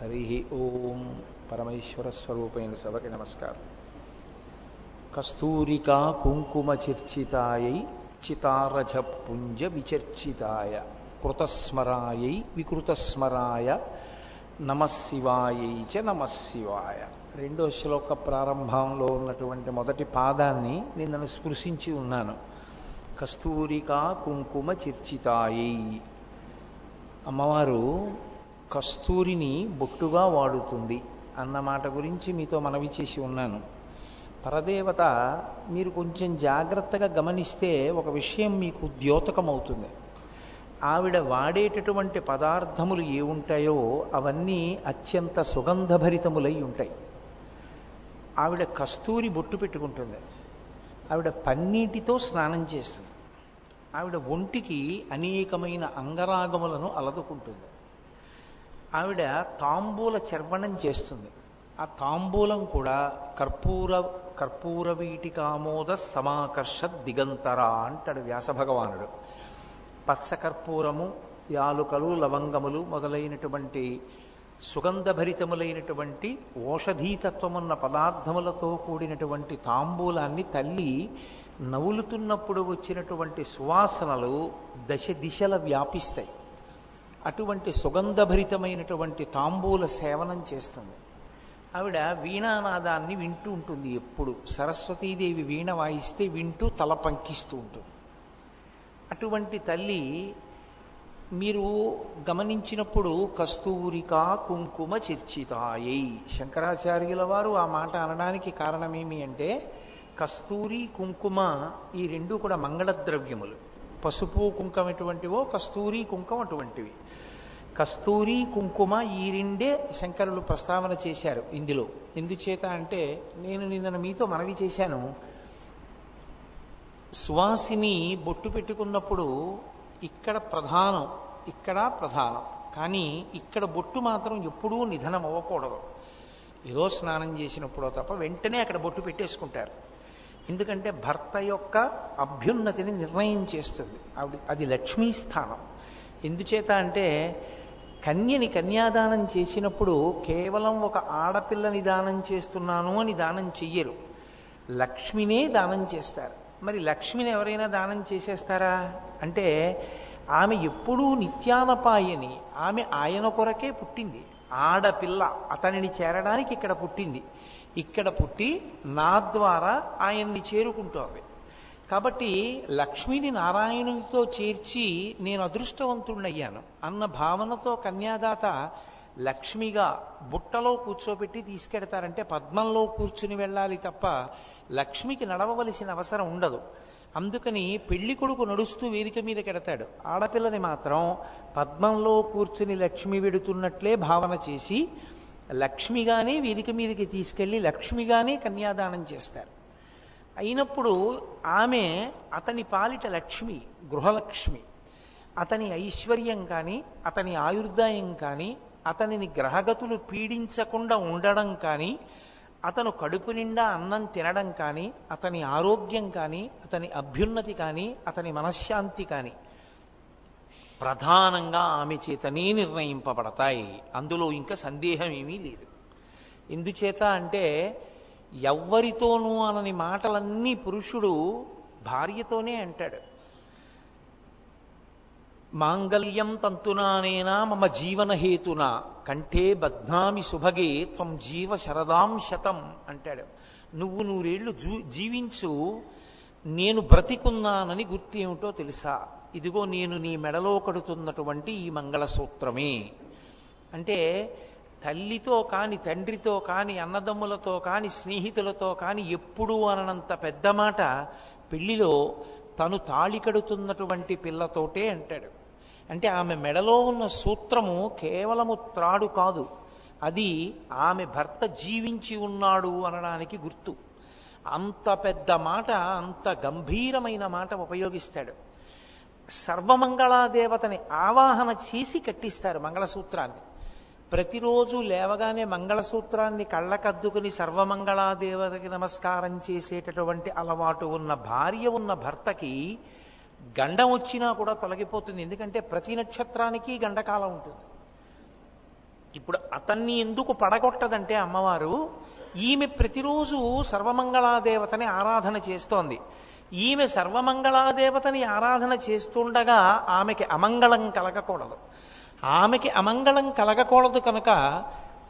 హరి ఓం పరమేశ్వర స్వరూపైన సభకి నమస్కారం. కస్తూరికా కుంకుమ చర్చితాయై చితారజ పుంజ విచర్చితాయ కృతస్మరాయై వికృతస్మరాయ నమశివాయై చ నమశివాయ. రెండో శ్లోక ప్రారంభంలో ఉన్నటువంటి మొదటి పాదాన్ని నేను స్పృశించి ఉన్నాను. కస్తూరికా కుంకుమ చర్చితాయై అమ్మవారు కస్తూరిని బొట్టుగా వాడుతుంది అన్న మాట గురించి మీతో మనవి చేసి ఉన్నాను. పరదేవత మీరు కొంచెం జాగ్రత్తగా గమనిస్తే ఒక విషయం మీకు ద్యోతకమవుతుంది. ఆవిడ వాడేటటువంటి పదార్థములు ఏ ఉంటాయో అవన్నీ అత్యంత సుగంధభరితములై ఉంటాయి. ఆవిడ కస్తూరి బొట్టు పెట్టుకుంటుంది. ఆవిడ పన్నీటితో స్నానం చేస్తుంది. ఆవిడ ఒంటికి అనేకమైన అంగరాగములను అలదుకుంటుంది. ఆవిడ తాంబూల చర్వణం చేస్తుంది. ఆ తాంబూలం కూడా కర్పూర కర్పూర వీటికామోద సమాకర్ష దిగంతర అంటాడు వ్యాస భగవానుడు. పచ్చ కర్పూరము యాలుకలు లవంగములు మొదలైనటువంటి సుగంధభరితములైనటువంటి ఓషధీతత్వమున్న పదార్థములతో కూడినటువంటి తాంబూలాన్ని తల్లి నవ్వులుతున్నప్పుడు వచ్చినటువంటి సువాసనలు దశ దిశల వ్యాపిస్తాయి. అటువంటి సుగంధభరితమైనటువంటి తాంబూల సేవనం చేస్తుంది. ఆవిడ వీణానాదాన్ని వింటూ ఉంటుంది ఎప్పుడు. సరస్వతీదేవి వీణ వాయిస్తే వింటూ తల పంకిస్తూ ఉంటుంది. అటువంటి తల్లి మీరు గమనించినప్పుడు కస్తూరికా కుంకుమ చర్చితాయై. శంకరాచార్యుల వారు ఆ మాట అనడానికి కారణమేమి అంటే కస్తూరి కుంకుమ ఈ రెండు కూడా మంగళద్రవ్యములు. పసుపు కుంకం ఎటువంటివో కస్తూరి కుంకం అటువంటివి. కస్తూరి కుంకుమ ఈ రెండే శంకరులు ప్రస్తావన చేశారు ఇందులో. ఎందుచేత అంటే నేను నిన్న మీతో మనవి చేశాను. సువాసిని బొట్టు పెట్టుకున్నప్పుడు ఇక్కడ ప్రధానం ఇక్కడ ప్రధానం. కానీ ఇక్కడ బొట్టు మాత్రం ఎప్పుడూ నిధనం అవ్వకూడదు ఏదో స్నానం చేసినప్పుడో తప్ప వెంటనే అక్కడ బొట్టు పెట్టేసుకుంటారు. ఎందుకంటే భర్త యొక్క అభ్యున్నతిని నిర్ణయం చేస్తుంది. ఆవిడ అది లక్ష్మీ స్థానం ఎందుచేత అంటే కన్యని కన్యాదానం చేసినప్పుడు కేవలం ఒక ఆడపిల్లని దానం చేస్తున్నాను అని దానం చెయ్యరు. లక్ష్మినే దానం చేస్తారు. మరి లక్ష్మిని ఎవరైనా దానం చేసేస్తారా? అంటే ఆమె ఎప్పుడూ నిత్యానపాయని ఆమె ఆయన కొరకే పుట్టింది. ఆడపిల్ల అతనిని చేరడానికి ఇక్కడ పుట్టింది. ఇక్కడ పుట్టి నా ద్వారా ఆయన్ని చేరుకుంటోంది. కాబట్టి లక్ష్మిని నారాయణునితో చేర్చి నేను అదృష్టవంతుణ్ణయ్యాను అన్న భావనతో కన్యాదాత లక్ష్మిగా బుట్టలో కూర్చోబెట్టి తీసుకెడతారంటే పద్మంలో కూర్చుని వెళ్ళాలి తప్ప లక్ష్మికి నడవవలసిన అవసరం ఉండదు. అందుకని పెళ్ళి కొడుకు నడుస్తూ వేదిక మీద కెడతాడు. ఆడపిల్లని మాత్రం పద్మంలో కూర్చుని లక్ష్మి వెడుతున్నట్లే భావన చేసి లక్ష్మిగానే వేదిక మీదకి తీసుకెళ్ళి లక్ష్మిగానే కన్యాదానం చేస్తారు. అయినప్పుడు ఆమె అతని పాలిట లక్ష్మి గృహలక్ష్మి. అతని ఐశ్వర్యం కానీ అతని ఆయుర్దాయం కానీ అతనిని గ్రహగతులు పీడించకుండా ఉండడం కానీ అతను కడుపు నిండా అన్నం తినడం కానీ అతని ఆరోగ్యం కానీ అతని అభ్యున్నతి కానీ అతని మనశ్శాంతి కానీ ప్రధానంగా ఆమె చేతనే నిర్ణయింపబడతాయి. అందులో ఇంకా సందేహం ఏమీ లేదు. ఎందుచేత అంటే ఎవ్వరితోనూ అనని మాటలన్నీ పురుషుడు భార్యతోనే అంటాడు. మాంగల్యం తంతునానేనా మమ జీవనహేతున కంఠే బధ్నామి సుభగే త్వం జీవ శరదాం శతం అంటాడు. నువ్వు నూరేళ్ళు జూ జీవించు నేను బ్రతికున్నానని గుర్తేమిటో తెలుసా? ఇదిగో నేను నీ మెడలో కడుతున్నటువంటి ఈ మంగళసూత్రమే. అంటే తల్లితో కాని తండ్రితో కాని అన్నదమ్ములతో కాని స్నేహితులతో కాని ఎప్పుడూ అననంత పెద్ద మాట పెళ్ళిలో తను తాళి కడుతున్నటువంటి పిల్లతోటే అంటాడు. అంటే ఆమె మెడలో ఉన్న సూత్రము కేవలము త్రాడు కాదు. అది ఆమె భర్త జీవించి ఉన్నాడు అనడానికి గుర్తు. అంత పెద్ద మాట అంత గంభీరమైన మాట ఉపయోగిస్తాడు. సర్వమంగళాదేవతని ఆవాహన చేసి కట్టిస్తారు మంగళసూత్రాన్ని. ప్రతిరోజు లేవగానే మంగళసూత్రాన్ని కళ్ళకద్దుకుని సర్వమంగళాదేవతకి నమస్కారం చేసేటటువంటి అలవాటు ఉన్న భార్య ఉన్న భర్తకి గండం వచ్చినా కూడా తొలగిపోతుంది. ఎందుకంటే ప్రతి నక్షత్రానికి గండకాలం ఉంటుంది. ఇప్పుడు అతన్ని ఎందుకు పడగొట్టదంటే అమ్మవారు ఈమె ప్రతిరోజు సర్వమంగళాదేవతని ఆరాధన చేస్తోంది. ఈమె సర్వమంగళాదేవతని ఆరాధన చేస్తుండగా ఆమెకి అమంగళం కలగకూడదు. ఆమెకి అమంగళం కలగకూడదు కనుక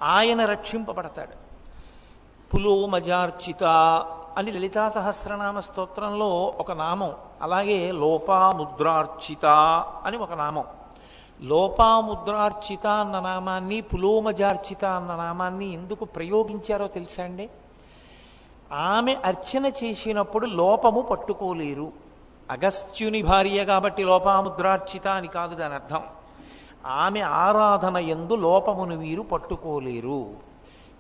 ఆయన రక్షింపబడతాడు. పులోమజార్చిత అని లలితా సహస్రనామ స్తోత్రంలో ఒక నామం అలాగే లోపాముద్రార్చిత అని ఒక నామం. లోపాముద్రార్చిత అన్న నామాన్ని పులోమజార్చిత అన్న నామాన్ని ఎందుకు ప్రయోగించారో తెలుసా అండి? ఆమె అర్చన చేసినప్పుడు లోపము పట్టుకోలేరు. అగస్త్యుని భార్య కాబట్టి లోపాముద్రార్చిత అని కాదు దాని అర్థం. ఆమె ఆరాధన ఎందు లోపమును వీరు పట్టుకోలేరు.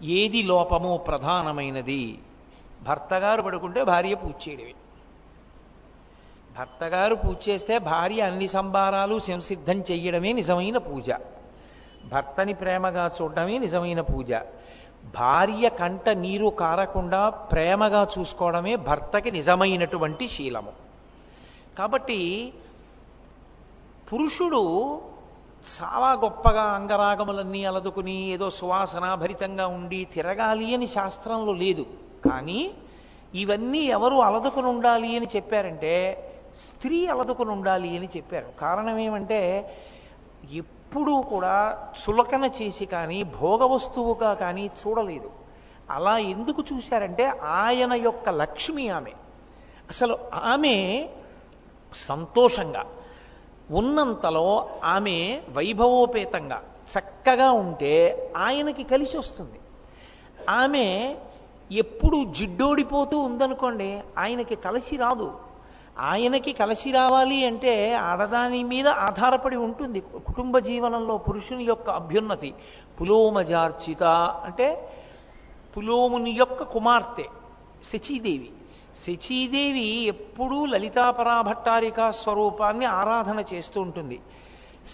ఏది లోపము ప్రధానమైనది. భర్తగారు పడుకుంటే భార్య పూజ చేయడమే. భర్తగారు పూజ చేస్తే భార్య అన్ని సంభారాలు సంసిద్ధం చెయ్యడమే నిజమైన పూజ. భర్తని ప్రేమగా చూడడమే నిజమైన పూజ. భార్య కంట నీరు కారకుండా ప్రేమగా చూసుకోవడమే భర్తకి నిజమైనటువంటి శీలము. కాబట్టి పురుషుడు చాలా గొప్పగా అంగరాగములన్నీ అలదుకుని ఏదో సువాసన భరితంగా ఉండి తిరగాలి అని శాస్త్రంలో లేదు. కానీ ఇవన్నీ ఎవరు అలదుకుని ఉండాలి అని చెప్పారంటే స్త్రీ అలదుకుని ఉండాలి అని చెప్పారు. కారణం ఏమంటే ఎప్పుడూ కూడా చులకన చేసి కానీ భోగ వస్తువుగా కానీ చూడలేదు. అలా ఎందుకు చూశారంటే ఆయన యొక్క లక్ష్మి ఆమె. అసలు ఆమె సంతోషంగా ఉన్నంతలో ఆమె వైభవోపేతంగా చక్కగా ఉంటే ఆయనకి కలిసి వస్తుంది. ఆమె ఎప్పుడు జిడ్డోడిపోతూ ఉందనుకోండి ఆయనకి కలిసి రాదు. ఆయనకి కలిసి రావాలి అంటే ఆడదాని మీద ఆధారపడి ఉంటుంది. కుటుంబ జీవనంలో పురుషుని యొక్క అభ్యున్నతి పులోమజార్చిత అంటే పులోముని యొక్క కుమార్తె శచీదేవి. శచీదేవి ఎప్పుడూ లలితాపరాభట్టారికా స్వరూపాన్ని ఆరాధన చేస్తూ ఉంటుంది.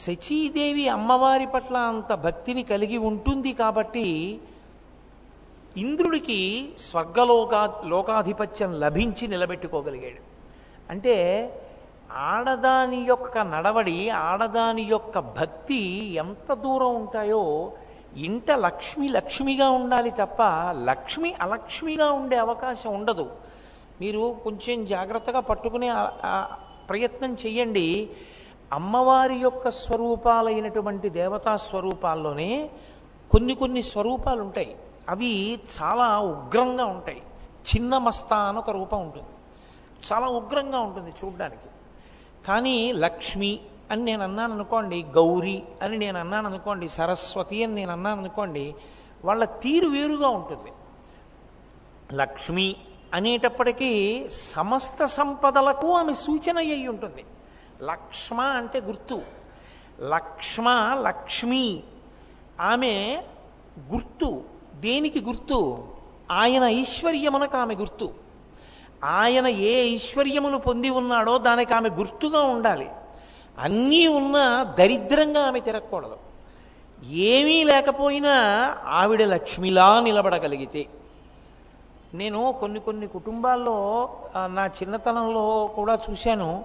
శచీదేవి అమ్మవారి పట్ల అంత భక్తిని కలిగి ఉంటుంది కాబట్టి ఇంద్రుడికి స్వర్గలోకా లోకాధిపత్యం లభించి నిలబెట్టుకోగలిగాడు. అంటే ఆడదాని యొక్క నడవడి ఆడదాని యొక్క భక్తి ఎంత దూరం ఉంటాయో ఇంట లక్ష్మి లక్ష్మిగా ఉండాలి తప్ప లక్ష్మి అలక్ష్మిగా ఉండే అవకాశం ఉండదు. మీరు కొంచెం జాగ్రత్తగా పట్టుకునే ప్రయత్నం చెయ్యండి. అమ్మవారి యొక్క స్వరూపాలైనటువంటి దేవతా స్వరూపాల్లోనే కొన్ని కొన్ని స్వరూపాలు ఉంటాయి అవి చాలా ఉగ్రంగా ఉంటాయి. చిన్న మస్తా అని ఒక రూపం ఉంటుంది. చాలా ఉగ్రంగా ఉంటుంది చూడడానికి. కానీ లక్ష్మి అని నేను అన్నాను అనుకోండి గౌరీ అని నేను అన్నాను అనుకోండి సరస్వతి అని నేను అన్నాను అనుకోండి వాళ్ళ తీరు వేరుగా ఉంటుంది. లక్ష్మి అనేటప్పటికీ సమస్త సంపదలకు ఆమె సూచన అయి ఉంటుంది. లక్ష్మ అంటే గుర్తు. లక్ష్మ లక్ష్మి ఆమె గుర్తు. దేనికి గుర్తు? ఆయన ఐశ్వర్యమునకు ఆమె గుర్తు. ఆయన ఏ ఐశ్వర్యమును పొంది ఉన్నాడో దానికి ఆమె గుర్తుగా ఉండాలి. అన్నీ ఉన్నా దరిద్రంగా ఆమె తిరగకూడదు. ఏమీ లేకపోయినా ఆవిడ లక్ష్మిలా నిలబడగలిగితే. నేను కొన్ని కొన్ని కుటుంబాల్లో నా చిన్నతనంలో కూడా చూశాను.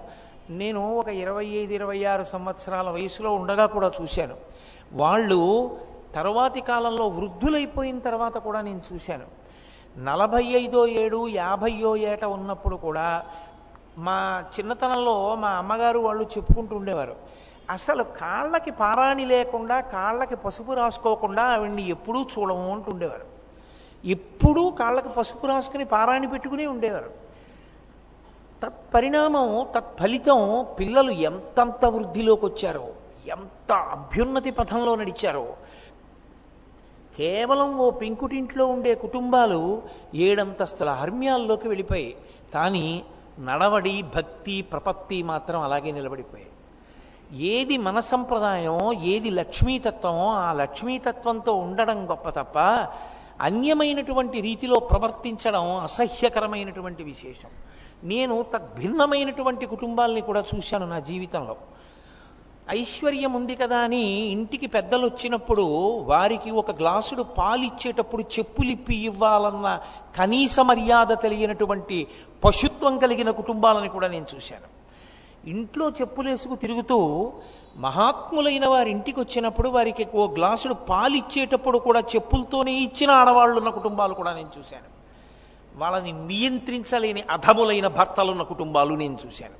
నేను ఒక ఇరవై ఐదు ఇరవై ఆరు సంవత్సరాల వయసులో ఉండగా కూడా చూశాను. వాళ్ళు తర్వాతి కాలంలో వృద్ధులైపోయిన తర్వాత కూడా నేను చూశాను. నలభై ఐదో ఏడు యాభయో ఏట ఉన్నప్పుడు కూడా మా చిన్నతనంలో మా అమ్మగారు వాళ్ళు చెప్పుకుంటూ ఉండేవారు. అసలు కాళ్ళకి పారాణి లేకుండా కాళ్ళకి పసుపు రాసుకోకుండా ఆవిడ్ని ఎప్పుడూ చూడము అంటుండేవారు ఎప్పుడూ కాళ్ళకి పసుపు రాసుకుని పారాణి పెట్టుకుని ఉండేవారు. తత్పరిణామం తత్ఫలితం పిల్లలు ఎంతంత వృద్ధిలోకి వచ్చారో ఎంత అభ్యున్నతి పథంలో నడిచారో. కేవలం ఓ పెంకుటింట్లో ఉండే కుటుంబాలు ఏడంతస్తుల హర్మ్యాల్లోకి వెళ్ళిపోయాయి. కానీ నడవడి భక్తి ప్రపత్తి మాత్రం అలాగే నిలబడిపోయాయి. ఏది మన సంప్రదాయం ఏది లక్ష్మీతత్వమో ఆ లక్ష్మీతత్వంతో ఉండడం గొప్ప తప్ప అన్యమైనటువంటి రీతిలో ప్రవర్తించడం అసహ్యకరమైనటువంటి విశేషం. నేను తద్భిన్నమైనటువంటి కుటుంబాల్ని కూడా చూశాను నా జీవితంలో. ఐశ్వర్యం ఉంది కదా అని ఇంటికి పెద్దలు వచ్చినప్పుడు వారికి ఒక గ్లాసుడు పాలిచ్చేటప్పుడు చెప్పులిప్పి ఇవ్వాలన్న కనీస మర్యాద తెలియనటువంటి పశుత్వం కలిగిన కుటుంబాలను కూడా నేను చూశాను. ఇంట్లో చెప్పులేసుకు తిరుగుతూ మహాత్ములైన వారి ఇంటికి వచ్చినప్పుడు వారికి ఓ గ్లాసుడు పాలు ఇచ్చేటప్పుడు కూడా చెప్పులతోనే ఇచ్చిన ఆడవాళ్ళు ఉన్న కుటుంబాలు కూడా నేను చూశాను. వాళ్ళని నియంత్రించలేని అధములైన భర్తలు ఉన్న కుటుంబాలు నేను చూశాను.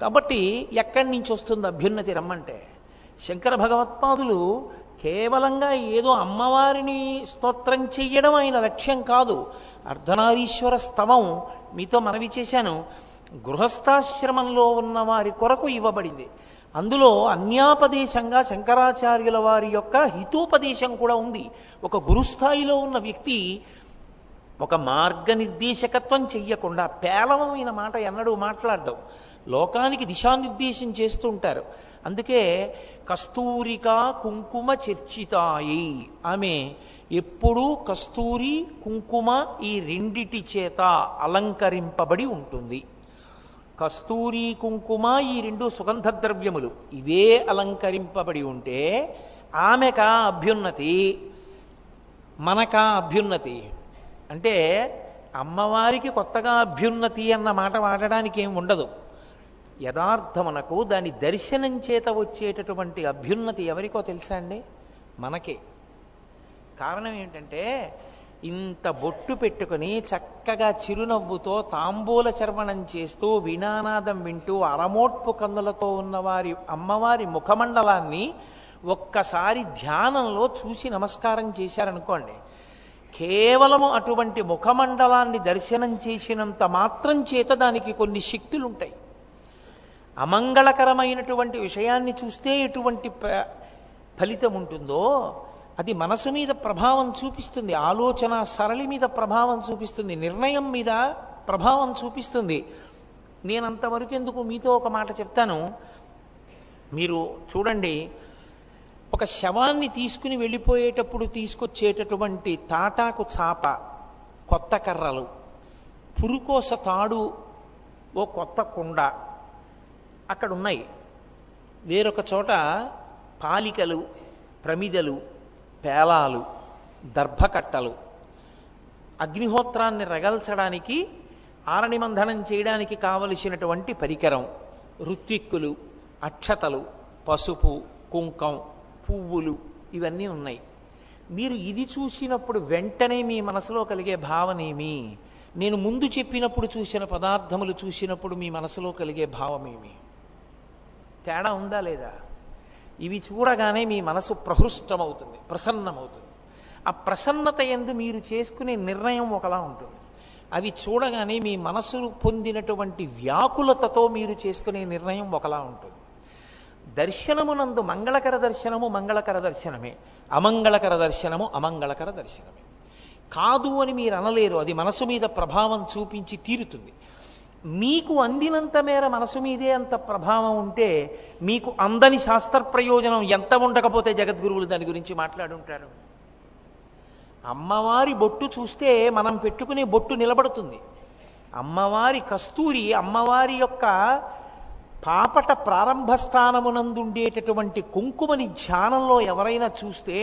కాబట్టి ఎక్కడి నుంచి వస్తుంది అభ్యున్నతి రమ్మంటే శంకర భగవత్పాదులు కేవలంగా ఏదో అమ్మవారిని స్తోత్రం చెయ్యడం ఆయన లక్ష్యం కాదు. అర్ధనారీశ్వర స్తవం మీతో మనవి చేశాను. గృహస్థాశ్రమంలో ఉన్న వారి కొరకు ఇవ్వబడింది. అందులో అన్యాపదేశంగా శంకరాచార్యుల వారి యొక్క హితోపదేశం కూడా ఉంది. ఒక గురుస్థాయిలో ఉన్న వ్యక్తి ఒక మార్గనిర్దేశకత్వం చెయ్యకుండా పేలవమైన మాట ఎన్నడూ మాట్లాడడం లోకానికి దిశానిర్దేశం చేస్తూ ఉంటారు. అందుకే కస్తూరిక కుంకుమ చర్చితాయి. ఆమె ఎప్పుడూ కస్తూరి కుంకుమ ఈ రెండిటి చేత అలంకరింపబడి ఉంటుంది. కస్తూరి కుంకుమ ఈ రెండు సుగంధ ద్రవ్యములు ఇవే అలంకరింపబడి ఉంటే ఆమెకా అభ్యున్నతి మనకా అభ్యున్నతి. అంటే అమ్మవారికి కొత్తగా అభ్యున్నతి అన్న మాట వాడడానికి ఏం ఉండదు. యథార్థమునకు దాని దర్శనం చేత వచ్చేటటువంటి అభ్యున్నతి ఎవరికో తెలుసా అండి? మనకే. కారణం ఏంటంటే ఇంత బొట్టు పెట్టుకుని చక్కగా చిరునవ్వుతో తాంబూల చర్మణం చేస్తూ వీణానాదం వింటూ అరమోట్పు కందులతో ఉన్నవారి అమ్మవారి ముఖమండలాన్ని ఒక్కసారి ధ్యానంలో చూసి నమస్కారం చేశారనుకోండి కేవలము అటువంటి ముఖమండలాన్ని దర్శనం చేసినంత మాత్రం చేత దానికి కొన్ని శక్తులుంటాయి. అమంగళకరమైనటువంటి విషయాన్ని చూస్తే ఎటువంటి ఫలితం ఉంటుందో అది మనసు మీద ప్రభావం చూపిస్తుంది ఆలోచన సరళి మీద ప్రభావం చూపిస్తుంది నిర్ణయం మీద ప్రభావం చూపిస్తుంది. నేనంతవరకు ఎందుకు మీతో ఒక మాట చెప్తాను? మీరు చూడండి ఒక శవాన్ని తీసుకుని వెళ్ళిపోయేటప్పుడు తీసుకొచ్చేటటువంటి తాటాకు చాప కొత్త కర్రలు పురుకోస తాడు ఓ కొత్త కుండ అక్కడ ఉన్నాయి వేరొక చోట పాలికలు ప్రమిదలు పేలాలు దర్భకట్టలు అగ్నిహోత్రాన్ని రగల్చడానికి ఆరణిమంధనం చేయడానికి కావలసినటువంటి పరికరం రుత్విక్కులు అక్షతలు పసుపు కుంకం పువ్వులు ఇవన్నీ ఉన్నాయి. మీరు ఇది చూసినప్పుడు వెంటనే మీ మనసులో కలిగే భావనేమి నేను ముందు చెప్పినప్పుడు చూసిన పదార్థములు చూసినప్పుడు మీ మనసులో కలిగే భావమేమి తేడా ఉందా లేదా? ఇవి చూడగానే మీ మనసు ప్రహృష్టమవుతుంది ప్రసన్నమవుతుంది. ఆ ప్రసన్నత ఎందు మీరు చేసుకునే నిర్ణయం ఒకలా ఉంటుంది. అవి చూడగానే మీ మనసు పొందినటువంటి వ్యాకులతతో మీరు చేసుకునే నిర్ణయం ఒకలా ఉంటుంది. దర్శనమునందు మంగళకర దర్శనము మంగళకర దర్శనమే. అమంగళకర దర్శనము అమంగళకర దర్శనమే. కాదు అని మీరు అనలేరు. అది మనసు మీద ప్రభావం చూపించి తీరుతుంది. మీకు అందినంత మేర మనసు మీదే అంత ప్రభావం ఉంటే మీకు అందని శాస్త్ర ప్రయోజనం ఎంత ఉండకపోతే జగద్గురువులు దాని గురించి మాట్లాడుంటారు? అమ్మవారి బొట్టు చూస్తే మనం పెట్టుకునే బొట్టు నిలబడుతుంది. అమ్మవారి కస్తూరి అమ్మవారి యొక్క పాపట ప్రారంభ స్థానమునందుండేటటువంటి కుంకుమని ధ్యానంలో ఎవరైనా చూస్తే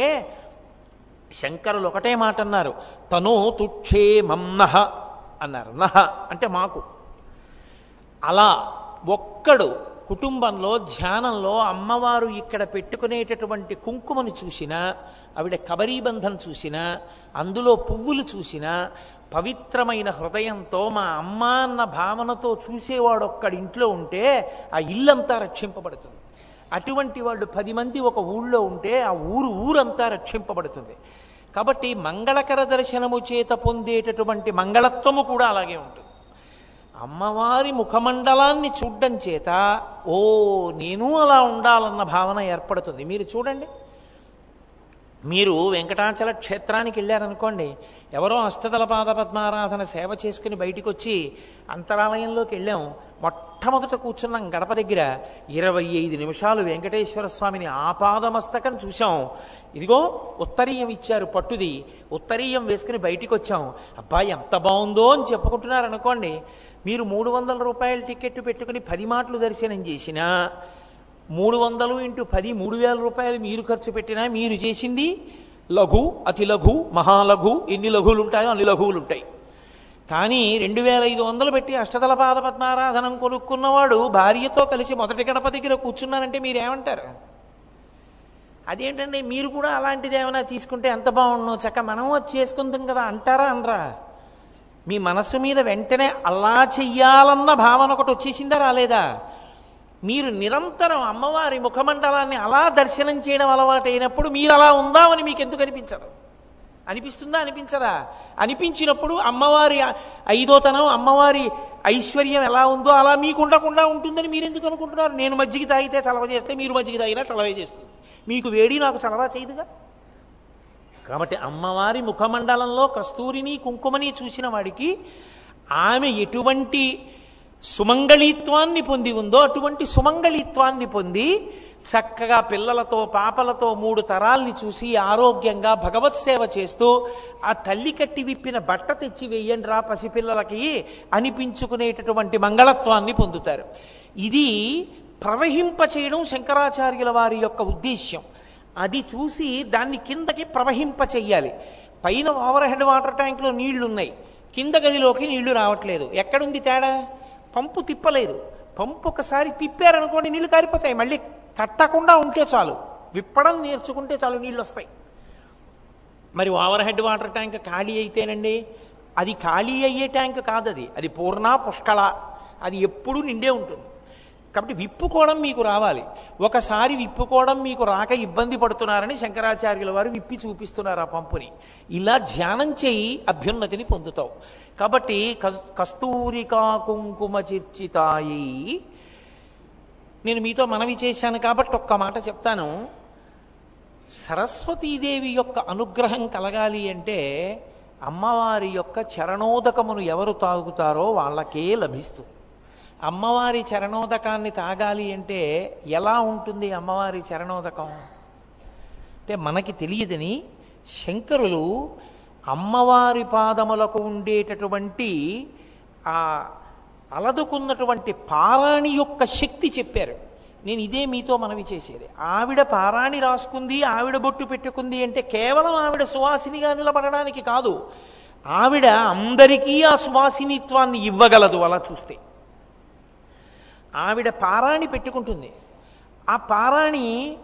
శంకరులు ఒకటే మాట అన్నారు తనో తుక్షేమం నహ అన్నారు. నహ అంటే మాకు. అలా ఒక్కడు కుటుంబంలో ధ్యానంలో అమ్మవారు ఇక్కడ పెట్టుకునేటటువంటి కుంకుమను చూసినా ఆవిడ కబరీబంధం చూసినా అందులో పువ్వులు చూసినా పవిత్రమైన హృదయంతో మా అమ్మ అన్న భావనతో చూసేవాడు ఒక్కడి ఇంట్లో ఉంటే ఆ ఇల్లంతా రక్షింపబడుతుంది. అటువంటి వాళ్ళు పది మంది ఒక ఊళ్ళో ఉంటే ఆ ఊరు ఊరంతా రక్షింపబడుతుంది. కాబట్టి మంగళకర దర్శనము చేత పొందేటటువంటి మంగళత్వము కూడా అలాగే ఉంటుంది. అమ్మవారి ముఖమండలాన్ని చూడ్డం చేత ఓ నేను అలా ఉండాలన్న భావన ఏర్పడుతుంది. మీరు చూడండి. మీరు వెంకటాచల క్షేత్రానికి వెళ్ళారనుకోండి ఎవరో అష్టదల పద్మారాధన సేవ చేసుకుని బయటికి వచ్చి అంతరాలయంలోకి వెళ్ళాం. మొట్టమొదట కూర్చున్నాం గడప దగ్గర. ఇరవై ఐదు నిమిషాలు వెంకటేశ్వర స్వామిని ఆపాదమస్తకం చూశాం. ఇదిగో ఉత్తరీయం ఇచ్చారు పట్టుది. ఉత్తరీయం వేసుకుని బయటికి వచ్చాం అబ్బాయి ఎంత బాగుందో అని చెప్పుకుంటున్నారు అనుకోండి మీరు మూడు వందల రూపాయల టికెట్ పెట్టుకుని పది మాటలు దర్శనం చేసినా మూడు వందలు ఇంటూ పది మూడు వేల రూపాయలు మీరు ఖర్చు పెట్టినా మీరు చేసింది లఘు అతి లఘు మహాలఘు ఎన్ని లఘువులు ఉంటాయో అన్ని లఘువులు ఉంటాయి కానీ రెండు వేల ఐదు వందలు పెట్టి అష్టదల పాద పద్మారాధనం కొనుక్కున్నవాడు భార్యతో కలిసి మొదటి గణప దగ్గర కూర్చున్నానంటే మీరేమంటారు? అదేంటండి మీరు కూడా అలాంటిది ఏమైనా తీసుకుంటే ఎంత బాగుండు? చక్క మనం వచ్చి చేసుకుందాం కదా అంటారా అనరా? మీ మనస్సు మీద వెంటనే అలా చెయ్యాలన్న భావన ఒకటి వచ్చేసిందా రాలేదా? మీరు నిరంతరం అమ్మవారి ముఖమండలాన్ని అలా దర్శనం చేయడం అలవాటైనప్పుడు మీరు అలా ఉందామని మీకు ఎందుకు అనిపించదు? అనిపిస్తుందా అనిపించదా? అనిపించినప్పుడు అమ్మవారి ఐదోతనం అమ్మవారి ఐశ్వర్యం ఎలా ఉందో అలా మీకు ఉండకుండా ఉంటుందని మీరు ఎందుకు అనుకుంటున్నారు? నేను మజ్జిగ తాగితే చలవ చేస్తే మీరు మజ్జిగ తాగినా చలవ చేస్తుంది. మీకు వేడి నాకు చలవ చేయదుగా? కాబట్టి అమ్మవారి ముఖమండలంలో కస్తూరిని కుంకుమని చూసిన వాడికి ఆమె ఎటువంటి సుమంగళిత్వాన్ని పొంది ఉందో అటువంటి సుమంగళిత్వాన్ని పొంది చక్కగా పిల్లలతో పాపలతో మూడు తరాల్ని చూసి ఆరోగ్యంగా భగవత్ సేవ చేస్తూ ఆ తల్లి కట్టి విప్పిన బట్ట తెచ్చి వెయ్యండి రా పసిపిల్లలకి అనిపించుకునేటటువంటి మంగళత్వాన్ని పొందుతారు. ఇది ప్రవహింప చేయడం శంకరాచార్యుల వారి యొక్క ఉద్దేశ్యం. అది చూసి దాన్ని కిందకి ప్రవహింప చెయ్యాలి. పైన ఓవర్ హెడ్ వాటర్ ట్యాంక్లో నీళ్ళు ఉన్నాయి కింద గదిలోకి నీళ్ళు రావట్లేదు. ఎక్కడుంది తేడా? పంపు తిప్పలేదు. పంపు ఒకసారి తిప్పారనుకోండి నీళ్ళు కారిపోతాయి. మళ్ళీ కట్టకుండా ఉంటే చాలు. విప్పడం నేర్చుకుంటే చాలు నీళ్ళు వస్తాయి మరి ఓవర్ హెడ్ వాటర్ ట్యాంక్ ఖాళీ అయితేనండి? అది ఖాళీ అయ్యే ట్యాంక్ కాదు అది అది పూర్ణ పుష్కళ. అది ఎప్పుడూ నిండే ఉంటుంది. కాబట్టి విప్పుకోవడం మీకు రావాలి. ఒకసారి విప్పుకోవడం మీకు రాక ఇబ్బంది పడుతున్నారని శంకరాచార్యుల వారు విప్పి చూపిస్తున్నారు ఆ పంపుని. ఇలా ధ్యానం చేయి అభ్యున్నతిని పొందుతావు. కాబట్టి కస్- కస్తూరికా కుంకుమ చిర్చితాయి. నేను మీతో మనవి చేశాను కాబట్టి ఒక్క మాట చెప్తాను. సరస్వతీదేవి యొక్క అనుగ్రహం కలగాలి అంటే అమ్మవారి యొక్క చరణోదకమును ఎవరు తాగుతారో వాళ్ళకే లభిస్తుంది. అమ్మవారి చరణోదకాన్ని తాగాలి అంటే ఎలా ఉంటుంది అమ్మవారి చరణోదకం? అంటే మనకి తెలియదని శంకరులు అమ్మవారి పాదములకు ఉండేటటువంటి ఆ అలదుకున్నటువంటి పారాణి యొక్క శక్తి చెప్పారు. నేను ఇదే మీతో మనవి చేసేది. ఆవిడ పారాణి రాసుకుంది ఆవిడ బొట్టు పెట్టుకుంది అంటే కేవలం ఆవిడ సువాసినిగా నిలబడడానికి కాదు. ఆవిడ అందరికీ ఆ సువాసినిత్వాన్ని ఇవ్వగలదు అలా చూస్తే. ఆవిడ పారాణి పెట్టుకుంటుంది. ఆ పారాణి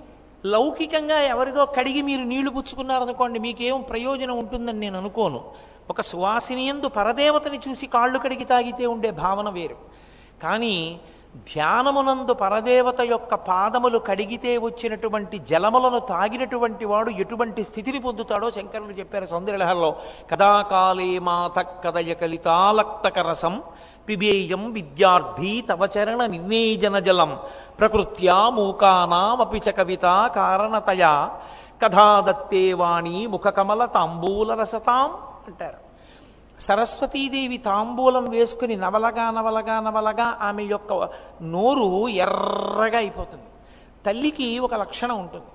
లౌకికంగా ఎవరిదో కడిగి మీరు నీళ్ళు పుచ్చుకున్నారనుకోండి మీకేం ప్రయోజనం ఉంటుందని నేను అనుకోను. ఒక సువాసినియందు పరదేవతని చూసి కాళ్ళు కడిగి తాగితే ఉండే భావన వేరు. కానీ ధ్యానమునందు పరదేవత యొక్క పాదములు కడిగితే వచ్చినటువంటి జలములను తాగినటువంటి వాడు ఎటువంటి స్థితిని పొందుతాడో శంకరులు చెప్పారు సౌందర్యలహల్లో కదాకాలే మాత కదయ కలితాలక్తక రసం పిబేయం విద్యార్థి తవ చరణ జలం ప్రకృత్యా మూకానామపి చ కవిత కారణతయా కథాదత్తే వాణి ముఖకమల తాంబూల రసతాం అంటారు సరస్వతీదేవి తాంబూలం వేసుకుని నవలగా నవలగా నవలగా ఆమె యొక్క నోరు ఎర్రగా అయిపోతుంది తల్లికి ఒక లక్షణం ఉంటుంది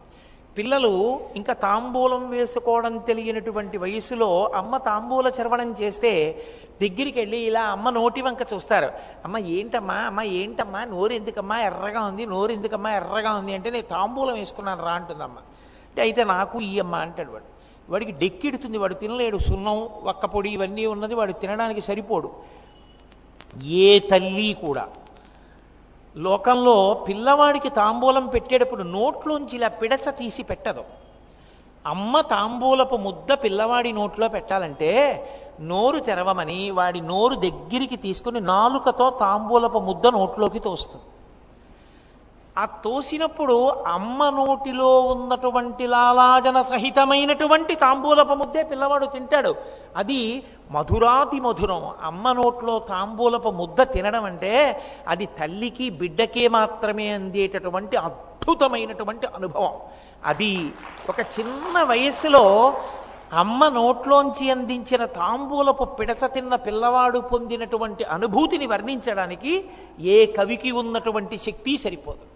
పిల్లలు ఇంకా తాంబూలం వేసుకోవడం తెలియనటువంటి వయసులో అమ్మ తాంబూల చర్వణం చేస్తే దగ్గరికి వెళ్ళి ఇలా అమ్మ నోటి వంక చూస్తారు. అమ్మ ఏంటమ్మా? అమ్మ ఏంటమ్మా? నోరు ఎందుకమ్మా? ఎర్రగా ఉంది. నోరు ఎందుకమ్మా? ఎర్రగా ఉంది. అంటే నేను తాంబూలం వేసుకున్నాను రా అంటుందమ్మ. అంటే అయితే నాకు ఈ అమ్మ అంటాడు వాడు. వాడికి డెక్కిడుతుంది. వాడు తినలేడు. సున్నం వక్కపొడి ఇవన్నీ ఉన్నది. వాడు తినడానికి సరిపోడు. ఏ తల్లి కూడా లోకంలో పిల్లవాడికి తాంబూలం పెట్టేటప్పుడు నోట్లోంచి ఇలా పిడచ తీసి పెట్టదు. అమ్మ తాంబూలపు ముద్ద పిల్లవాడి నోట్లో పెట్టాలంటే నోరు తెరవమని వాడి నోరు దగ్గరికి తీసుకుని నాలుకతో తాంబూలపు ముద్ద నోట్లోకి తోస్తుంది. ఆ తోసినప్పుడు అమ్మ నోటిలో ఉన్నటువంటి లాలాజన సహితమైనటువంటి తాంబూలపు ముద్దే పిల్లవాడు తింటాడు. అది మధురాతి మధురం. అమ్మ నోట్లో తాంబూలపు ముద్ద తినడం అంటే అది తల్లికి బిడ్డకే మాత్రమే అందేటటువంటి అద్భుతమైనటువంటి అనుభవం. అది ఒక చిన్న వయస్సులో అమ్మ నోట్లోంచి అందించిన తాంబూలపు పిడచ తిన్న పిల్లవాడు పొందినటువంటి అనుభూతిని వర్ణించడానికి ఏ కవికి ఉన్నటువంటి శక్తి సరిపోదు.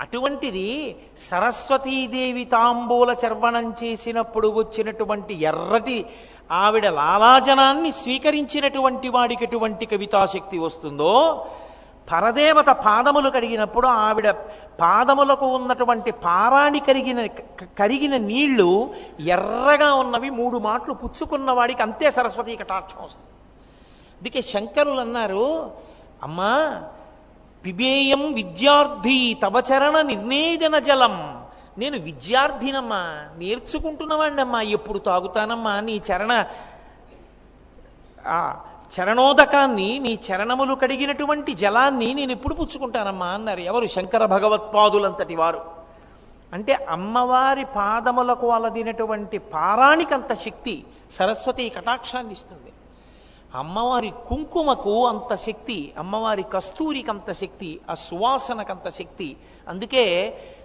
అటువంటిది సరస్వతీదేవి తాంబూల చర్వణం చేసినప్పుడు వచ్చినటువంటి ఎర్రటి ఆవిడ లాలాజనాన్ని స్వీకరించినటువంటి వాడికి ఎటువంటి కవితాశక్తి వస్తుందో పరదేవత పాదములు కడిగినప్పుడు ఆవిడ పాదములకు ఉన్నటువంటి పారాణి కరిగిన కరిగిన నీళ్ళు ఎర్రగా ఉన్నవి మూడు మాటలు పుచ్చుకున్న వాడికి అంతే సరస్వతి కటాక్షం వస్తుంది. అందుకే శంకరులు అన్నారు అమ్మా పిబేయం విద్యార్థి తవచరణ నిర్ణేదన జలం. నేను విద్యార్థినమ్మా నేర్చుకుంటున్నవాడినమ్మా ఎప్పుడు తాగుతానమ్మా నీ చరణ ఆ చరణోదకాన్ని నీ చరణములు కడిగినటువంటి జలాన్ని నేను ఎప్పుడు పుచ్చుకుంటానమ్మా అన్నారు. ఎవరు? శంకర భగవత్పాదులంతటి వారు. అంటే అమ్మవారి పాదములకు అలదినటువంటి పారాణికంత శక్తి సరస్వతి కటాక్షాన్ని ఇస్తుంది అమ్మవారి కుంకుమకు అంత శక్తి అమ్మవారి కస్తూరికి అంత శక్తి ఆ సువాసనకంత శక్తి. అందుకే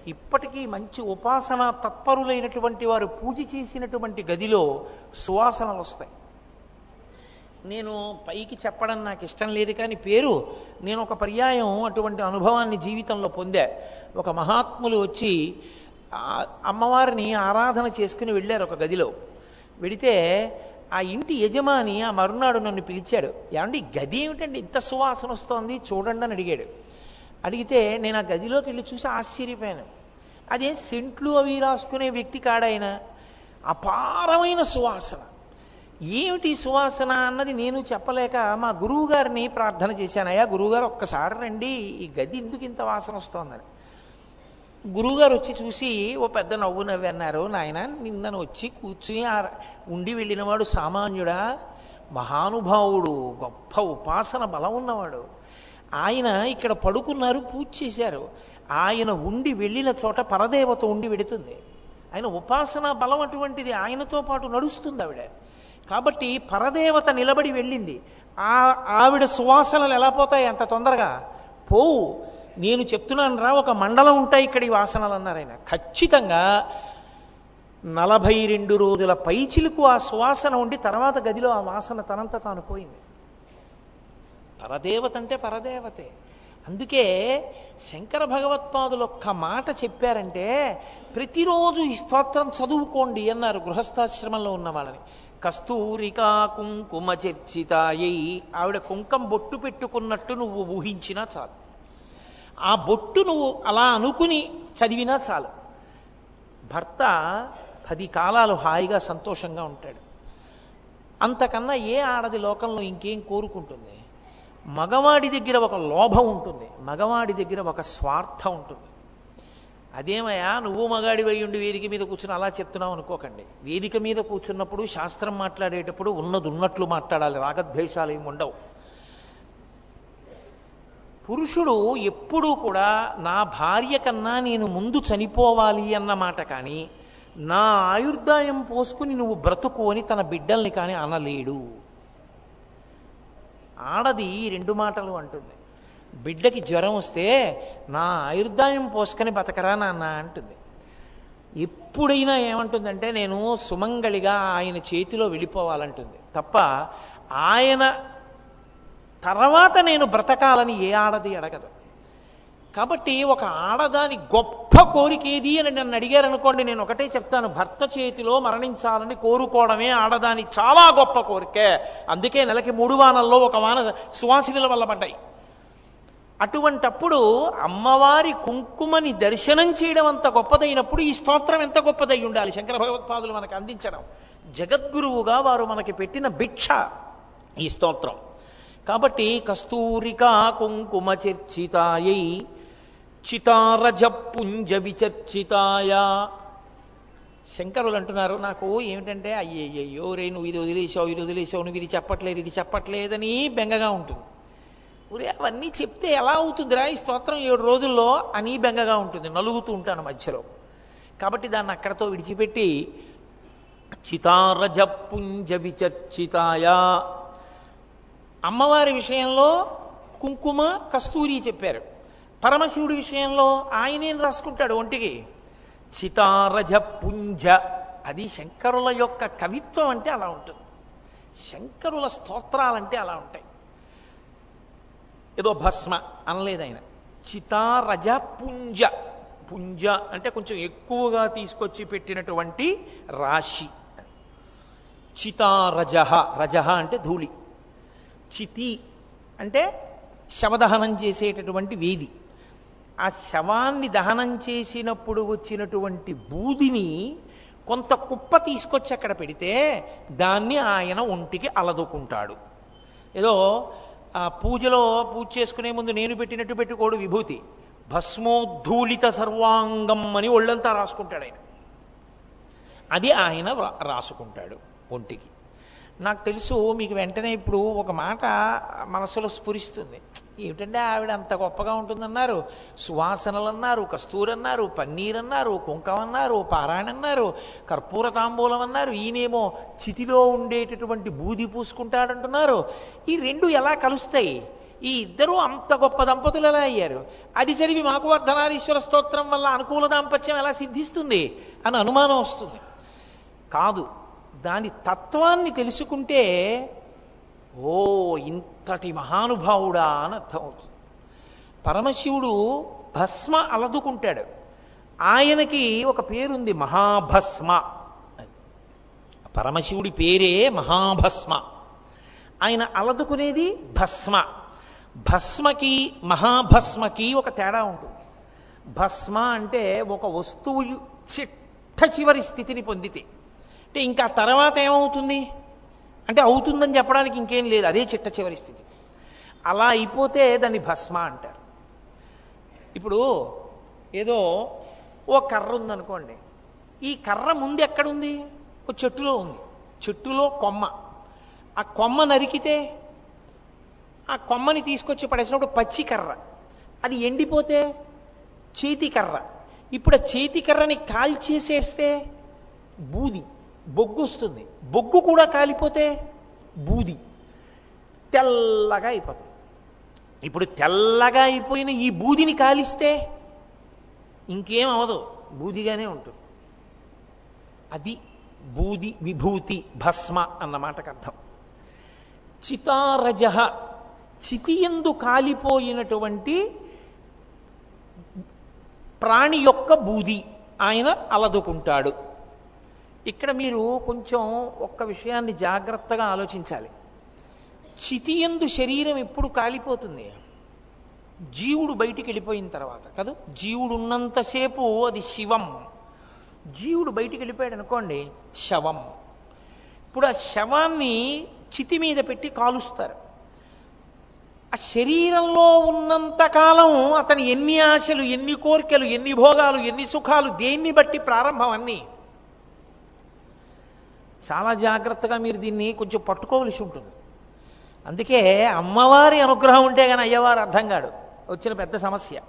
ఇప్పటికీ మంచి ఉపాసన తత్పరులైనటువంటి వారు పూజ చేసినటువంటి గదిలో సువాసనలు వస్తాయి. నేను పైకి చెప్పడం నాకు ఇష్టం లేదు కానీ పేరు నేను ఒక పర్యాయం అటువంటి అనుభవాన్ని జీవితంలో పొందా. ఒక మహాత్ములు వచ్చి అమ్మవారిని ఆరాధన చేసుకుని వెళ్ళారు ఒక గదిలో. వెడితే ఆ ఇంటి యజమాని ఆ మరునాడు నన్ను పిలిచాడు. ఏమండి గది ఏమిటండి? ఇంత సువాసన వస్తోంది చూడండి అని అడిగాడు. అడిగితే నేను ఆ గదిలోకి వెళ్ళి చూసి ఆశ్చర్యపోయాను. అదే సెంట్లు అవి రాసుకునే వ్యక్తి కాడాయన అపారమైన సువాసన. ఏమిటి సువాసన అన్నది నేను చెప్పలేక మా గురువుగారిని ప్రార్థన చేశాను. అయ్యా గురువుగారు ఒక్కసారి రండి ఈ గది ఎందుకు ఇంత వాసన వస్తోందని. గురువుగారు వచ్చి చూసి ఓ పెద్ద నవ్వు నవ్వి అన్నారు. నాయన నిన్నను వచ్చి కూర్చుని ఆ ఉండి వెళ్ళినవాడు సామాన్యుడా? మహానుభావుడు గొప్ప ఉపాసన బలం ఉన్నవాడు. ఆయన ఇక్కడ పడుకున్నారు పూజ చేశారు. ఆయన ఉండి వెళ్ళిన చోట పరదేవత ఉండి వెడుతుంది. ఆయన ఉపాసన బలం అటువంటిది ఆయనతో పాటు నడుస్తుంది ఆవిడ. కాబట్టి పరదేవత నిలబడి వెళ్ళింది. ఆ ఆవిడ సువాసనలు ఎలా పోతాయి అంత తొందరగా? పోవు. నేను చెప్తున్నాను రా ఒక మండలం ఉంటాయి ఇక్కడ ఈ వాసనలు అన్నారు ఆయన. ఖచ్చితంగా నలభై రెండు రోజుల పైచిలకు ఆ సువాసన ఉండి తర్వాత గదిలో ఆ వాసన తనంత తాను పోయింది. పరదేవత అంటే పరదేవతే. అందుకే శంకర భగవత్పాదులు ఒక్క మాట చెప్పారంటే ప్రతిరోజు ఈ స్తోత్రం చదువుకోండి అన్నారు గృహస్థాశ్రమంలో ఉన్న వాళ్ళని. కస్తూరికా కుంకుమ చర్చితాయై ఆవిడ కుంకం బొట్టు పెట్టుకున్నట్టు నువ్వు ఊహించినా చాలు. ఆ బొట్టు నువ్వు అలా అనుకుని చదివినా చాలు. భర్త పది కాలాలు హాయిగా సంతోషంగా ఉంటాడు. అంతకన్నా ఏ ఆడది లోకంలో ఇంకేం కోరుకుంటుంది? మగవాడి దగ్గర ఒక లోభం ఉంటుంది. మగవాడి దగ్గర ఒక స్వార్థం ఉంటుంది. అదేమయ్యా నువ్వు మగాడి ఉండి వేదిక మీద కూర్చుని అలా చెప్తున్నావు అనుకోకండి. వేదిక మీద కూర్చున్నప్పుడు శాస్త్రం మాట్లాడేటప్పుడు ఉన్నది ఉన్నట్లు మాట్లాడాలి. రాగద్వేషాలు ఏమి ఉండవు. పురుషుడు ఎప్పుడూ కూడా నా భార్య కన్నా నేను ముందు చనిపోవాలి అన్న మాట కానీ నా ఆయుర్దాయం పోసుకుని నువ్వు బ్రతుకు అని తన బిడ్డల్ని కానీ అనలేడు. ఆడది రెండు మాటలు అంటుంది. బిడ్డకి జ్వరం వస్తే నా ఆయుర్దాయం పోసుకొని బతకరా నాన్న అంటుంది. ఎప్పుడైనా ఏమంటుందంటే నేను సుమంగళిగా ఆయన చేతిలో వెళ్ళిపోవాలంటుంది. తప్ప ఆయన తర్వాత నేను బ్రతకాలని ఏ ఆడది అడగదు. కాబట్టి ఒక ఆడదాని గొప్ప కోరిక ఏది అని నన్ను అడిగారనుకోండి నేను ఒకటే చెప్తాను భర్త చేతిలో మరణించాలని కోరుకోవడమే ఆడదాని చాలా గొప్ప కోరికే. అందుకే నెలకి మూడు వానల్లో ఒక వాన సువాసినుల వల్ల పడ్డాయి. అటువంటప్పుడు అమ్మవారి కుంకుమని దర్శనం చేయడం అంత గొప్పదైనప్పుడు ఈ స్తోత్రం ఎంత గొప్పదై ఉండాలి? శంకర భగవత్పాదులు మనకు అందించడం. జగద్గురువుగా వారు మనకి పెట్టిన భిక్ష ఈ స్తోత్రం. కాబట్టి కస్తూరికా కుంకుమ చర్చితాయై చితారజ పుంజ విచర్చితాయ శంకరులు అంటున్నారు నాకు ఏమిటంటే అయ్యయ్యో రే నువ్వు ఇది వదిలేసావు ఇది వదిలేసావు నువ్వు ఇది చెప్పట్లేదు ఇది చెప్పట్లేదని బెంగగా ఉంటుంది. ఒరే అవన్నీ చెప్తే ఎలా అవుతుందిరా ఈ స్తోత్రం? ఏడు రోజుల్లో అని బెంగగా ఉంటుంది నలుగుతూ ఉంటాను మధ్యలో. కాబట్టి దాన్ని అక్కడతో విడిచిపెట్టి చితారజ పుంజ విచర్చితాయ అమ్మవారి విషయంలో కుంకుమ కస్తూరి చెప్పారు. పరమశివుడి విషయంలో ఆయనేం రాసుకుంటాడు ఒంటికి. చితారజ పుంజ. అది శంకరుల యొక్క కవిత్వం అంటే అలా ఉంటుంది. శంకరుల స్తోత్రాలంటే అలా ఉంటాయి. ఏదో భస్మ అనలేదు ఆయన. చితారజ పుంజ. పుంజ అంటే కొంచెం ఎక్కువగా తీసుకొచ్చి పెట్టినటువంటి రాశి. చితారజ. రజ అంటే ధూళి. చితి అంటే శవదహనం చేసేటటువంటి వేది ఆ శవాన్ని దహనం చేసినప్పుడు వచ్చినటువంటి బూదిని కొంత కుప్ప తీసుకొచ్చి అక్కడ పెడితే దాన్ని ఆయన ఒంటికి అలదుకుంటాడు. ఏదో ఆ పూజలో పూజ చేసుకునే ముందు నేను పెట్టినట్టు పెట్టుకోడు విభూతి. భస్మోద్ధూళిత సర్వాంగం అని ఒళ్ళంతా రాసుకుంటాడు ఆయన. అది ఆయన రాసుకుంటాడు ఒంటికి. నాకు తెలుసు మీకు వెంటనే ఇప్పుడు ఒక మాట మనసులో స్ఫురిస్తుంది. ఏమిటంటే ఆవిడ అంత గొప్పగా ఉంటుందన్నారు. సువాసనలు అన్నారు కస్తూరి అన్నారు పన్నీర్ అన్నారు కుంకం అన్నారు పారాయణ అన్నారు కర్పూర తాంబూలం అన్నారు ఈయనేమో చితిలో ఉండేటటువంటి బూది పూసుకుంటాడంటున్నారు. ఈ రెండు ఎలా కలుస్తాయి? ఈ ఇద్దరూ అంత గొప్ప దంపతులు ఎలా అయ్యారు? అది చదివి మాకు వర్ధనారీశ్వర స్తోత్రం వల్ల అనుకూల దాంపత్యం ఎలా సిద్ధిస్తుంది? అని అనుమానం వస్తుంది. కాదు. దాని తత్వాన్ని తెలుసుకుంటే ఓ ఇంతటి మహానుభావుడా అని అర్థమవుతుంది పరమశివుడు భస్మ అలదుకుంటాడు. ఆయనకి ఒక పేరుంది మహాభస్మ. పరమశివుడి పేరే మహాభస్మ. ఆయన అలదుకునేది భస్మ. భస్మకి మహాభస్మకి ఒక తేడా ఉంటుంది. భస్మ అంటే ఒక వస్తువు చిట్ట చివరి స్థితిని పొందితే. అంటే ఇంకా తర్వాత ఏమవుతుంది? అంటే అవుతుందని చెప్పడానికి ఇంకేం లేదు అదే చిట్ట చివరి స్థితి. అలా అయిపోతే దాన్ని భస్మ అంటారు. ఇప్పుడు ఏదో ఓ కర్ర ఉందనుకోండి ఈ కర్ర ముందు ఎక్కడుంది? ఓ చెట్టులో ఉంది. చెట్టులో కొమ్మ. ఆ కొమ్మ నరికితే ఆ కొమ్మని తీసుకొచ్చి పడేసినప్పుడు పచ్చి కర్ర. అది ఎండిపోతే చేతి కర్ర. ఇప్పుడు ఆ చేతి కర్రని కాల్చేసేస్తే బూది. బొగ్గు వస్తుంది బొగ్గు కూడా కాలిపోతే బూది. తెల్లగా అయిపోతుంది. ఇప్పుడు తెల్లగా అయిపోయిన ఈ బూదిని కాలిస్తే ఇంకేం అవదు. బూదిగానే ఉంటుంది. అది బూది విభూతి భస్మ అన్న మాటకు అర్థం. చితారజ చితియందు కాలిపోయినటువంటి ప్రాణి యొక్క బూది. ఆయన అలదుకుంటాడు. ఇక్కడ మీరు కొంచెం ఒక్క విషయాన్ని జాగ్రత్తగా ఆలోచించాలి. చితియందు శరీరం ఎప్పుడు కాలిపోతుంది? జీవుడు బయటికి వెళ్ళిపోయిన తర్వాత కదా? జీవుడు ఉన్నంతసేపు అది శివం. జీవుడు బయటికి వెళ్ళిపోయాడు అనుకోండి శవం. ఇప్పుడు ఆ శవాన్ని చితి మీద పెట్టి కాలుస్తారు. ఆ శరీరంలో ఉన్నంత కాలం అతని ఎన్ని ఆశలు ఎన్ని కోరికలు ఎన్ని భోగాలు ఎన్ని సుఖాలు దేన్ని బట్టి ప్రారంభం అన్నీ? చాలా జాగ్రత్తగా మీరు దీన్ని కొంచెం పట్టుకోవలసి ఉంటుంది. అందుకే అమ్మవారి అనుగ్రహం ఉంటే కానీ అయ్యవారు అర్థం కాడు. వచ్చిన పెద్ద సమస్య.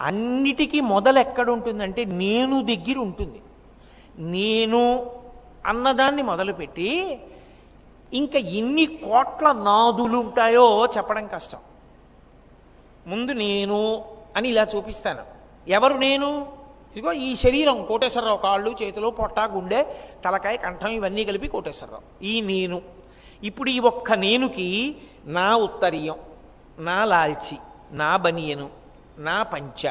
అన్నిటికీ మొదలు ఎక్కడ ఉంటుందంటే నేను దగ్గర ఉంటుంది. నేను అన్నదాన్ని మొదలుపెట్టి ఇంకా ఎన్ని కోట్ల నాదులు ఉంటాయో చెప్పడం కష్టం. ముందు నేను అని ఇలా చూపిస్తాను. ఎవరు నేను? ఇదిగో ఈ శరీరం కోటేశ్వరరావు కాళ్ళు చేతులు పొట్ట గుండె తలకాయ కంఠం ఇవన్నీ కలిపి కోటేశ్వరరావు. ఈ నేను. ఇప్పుడు ఈ ఒక్క నేనుకి నా ఉత్తరీయం నా లాల్చి నా బనియను నా పంచ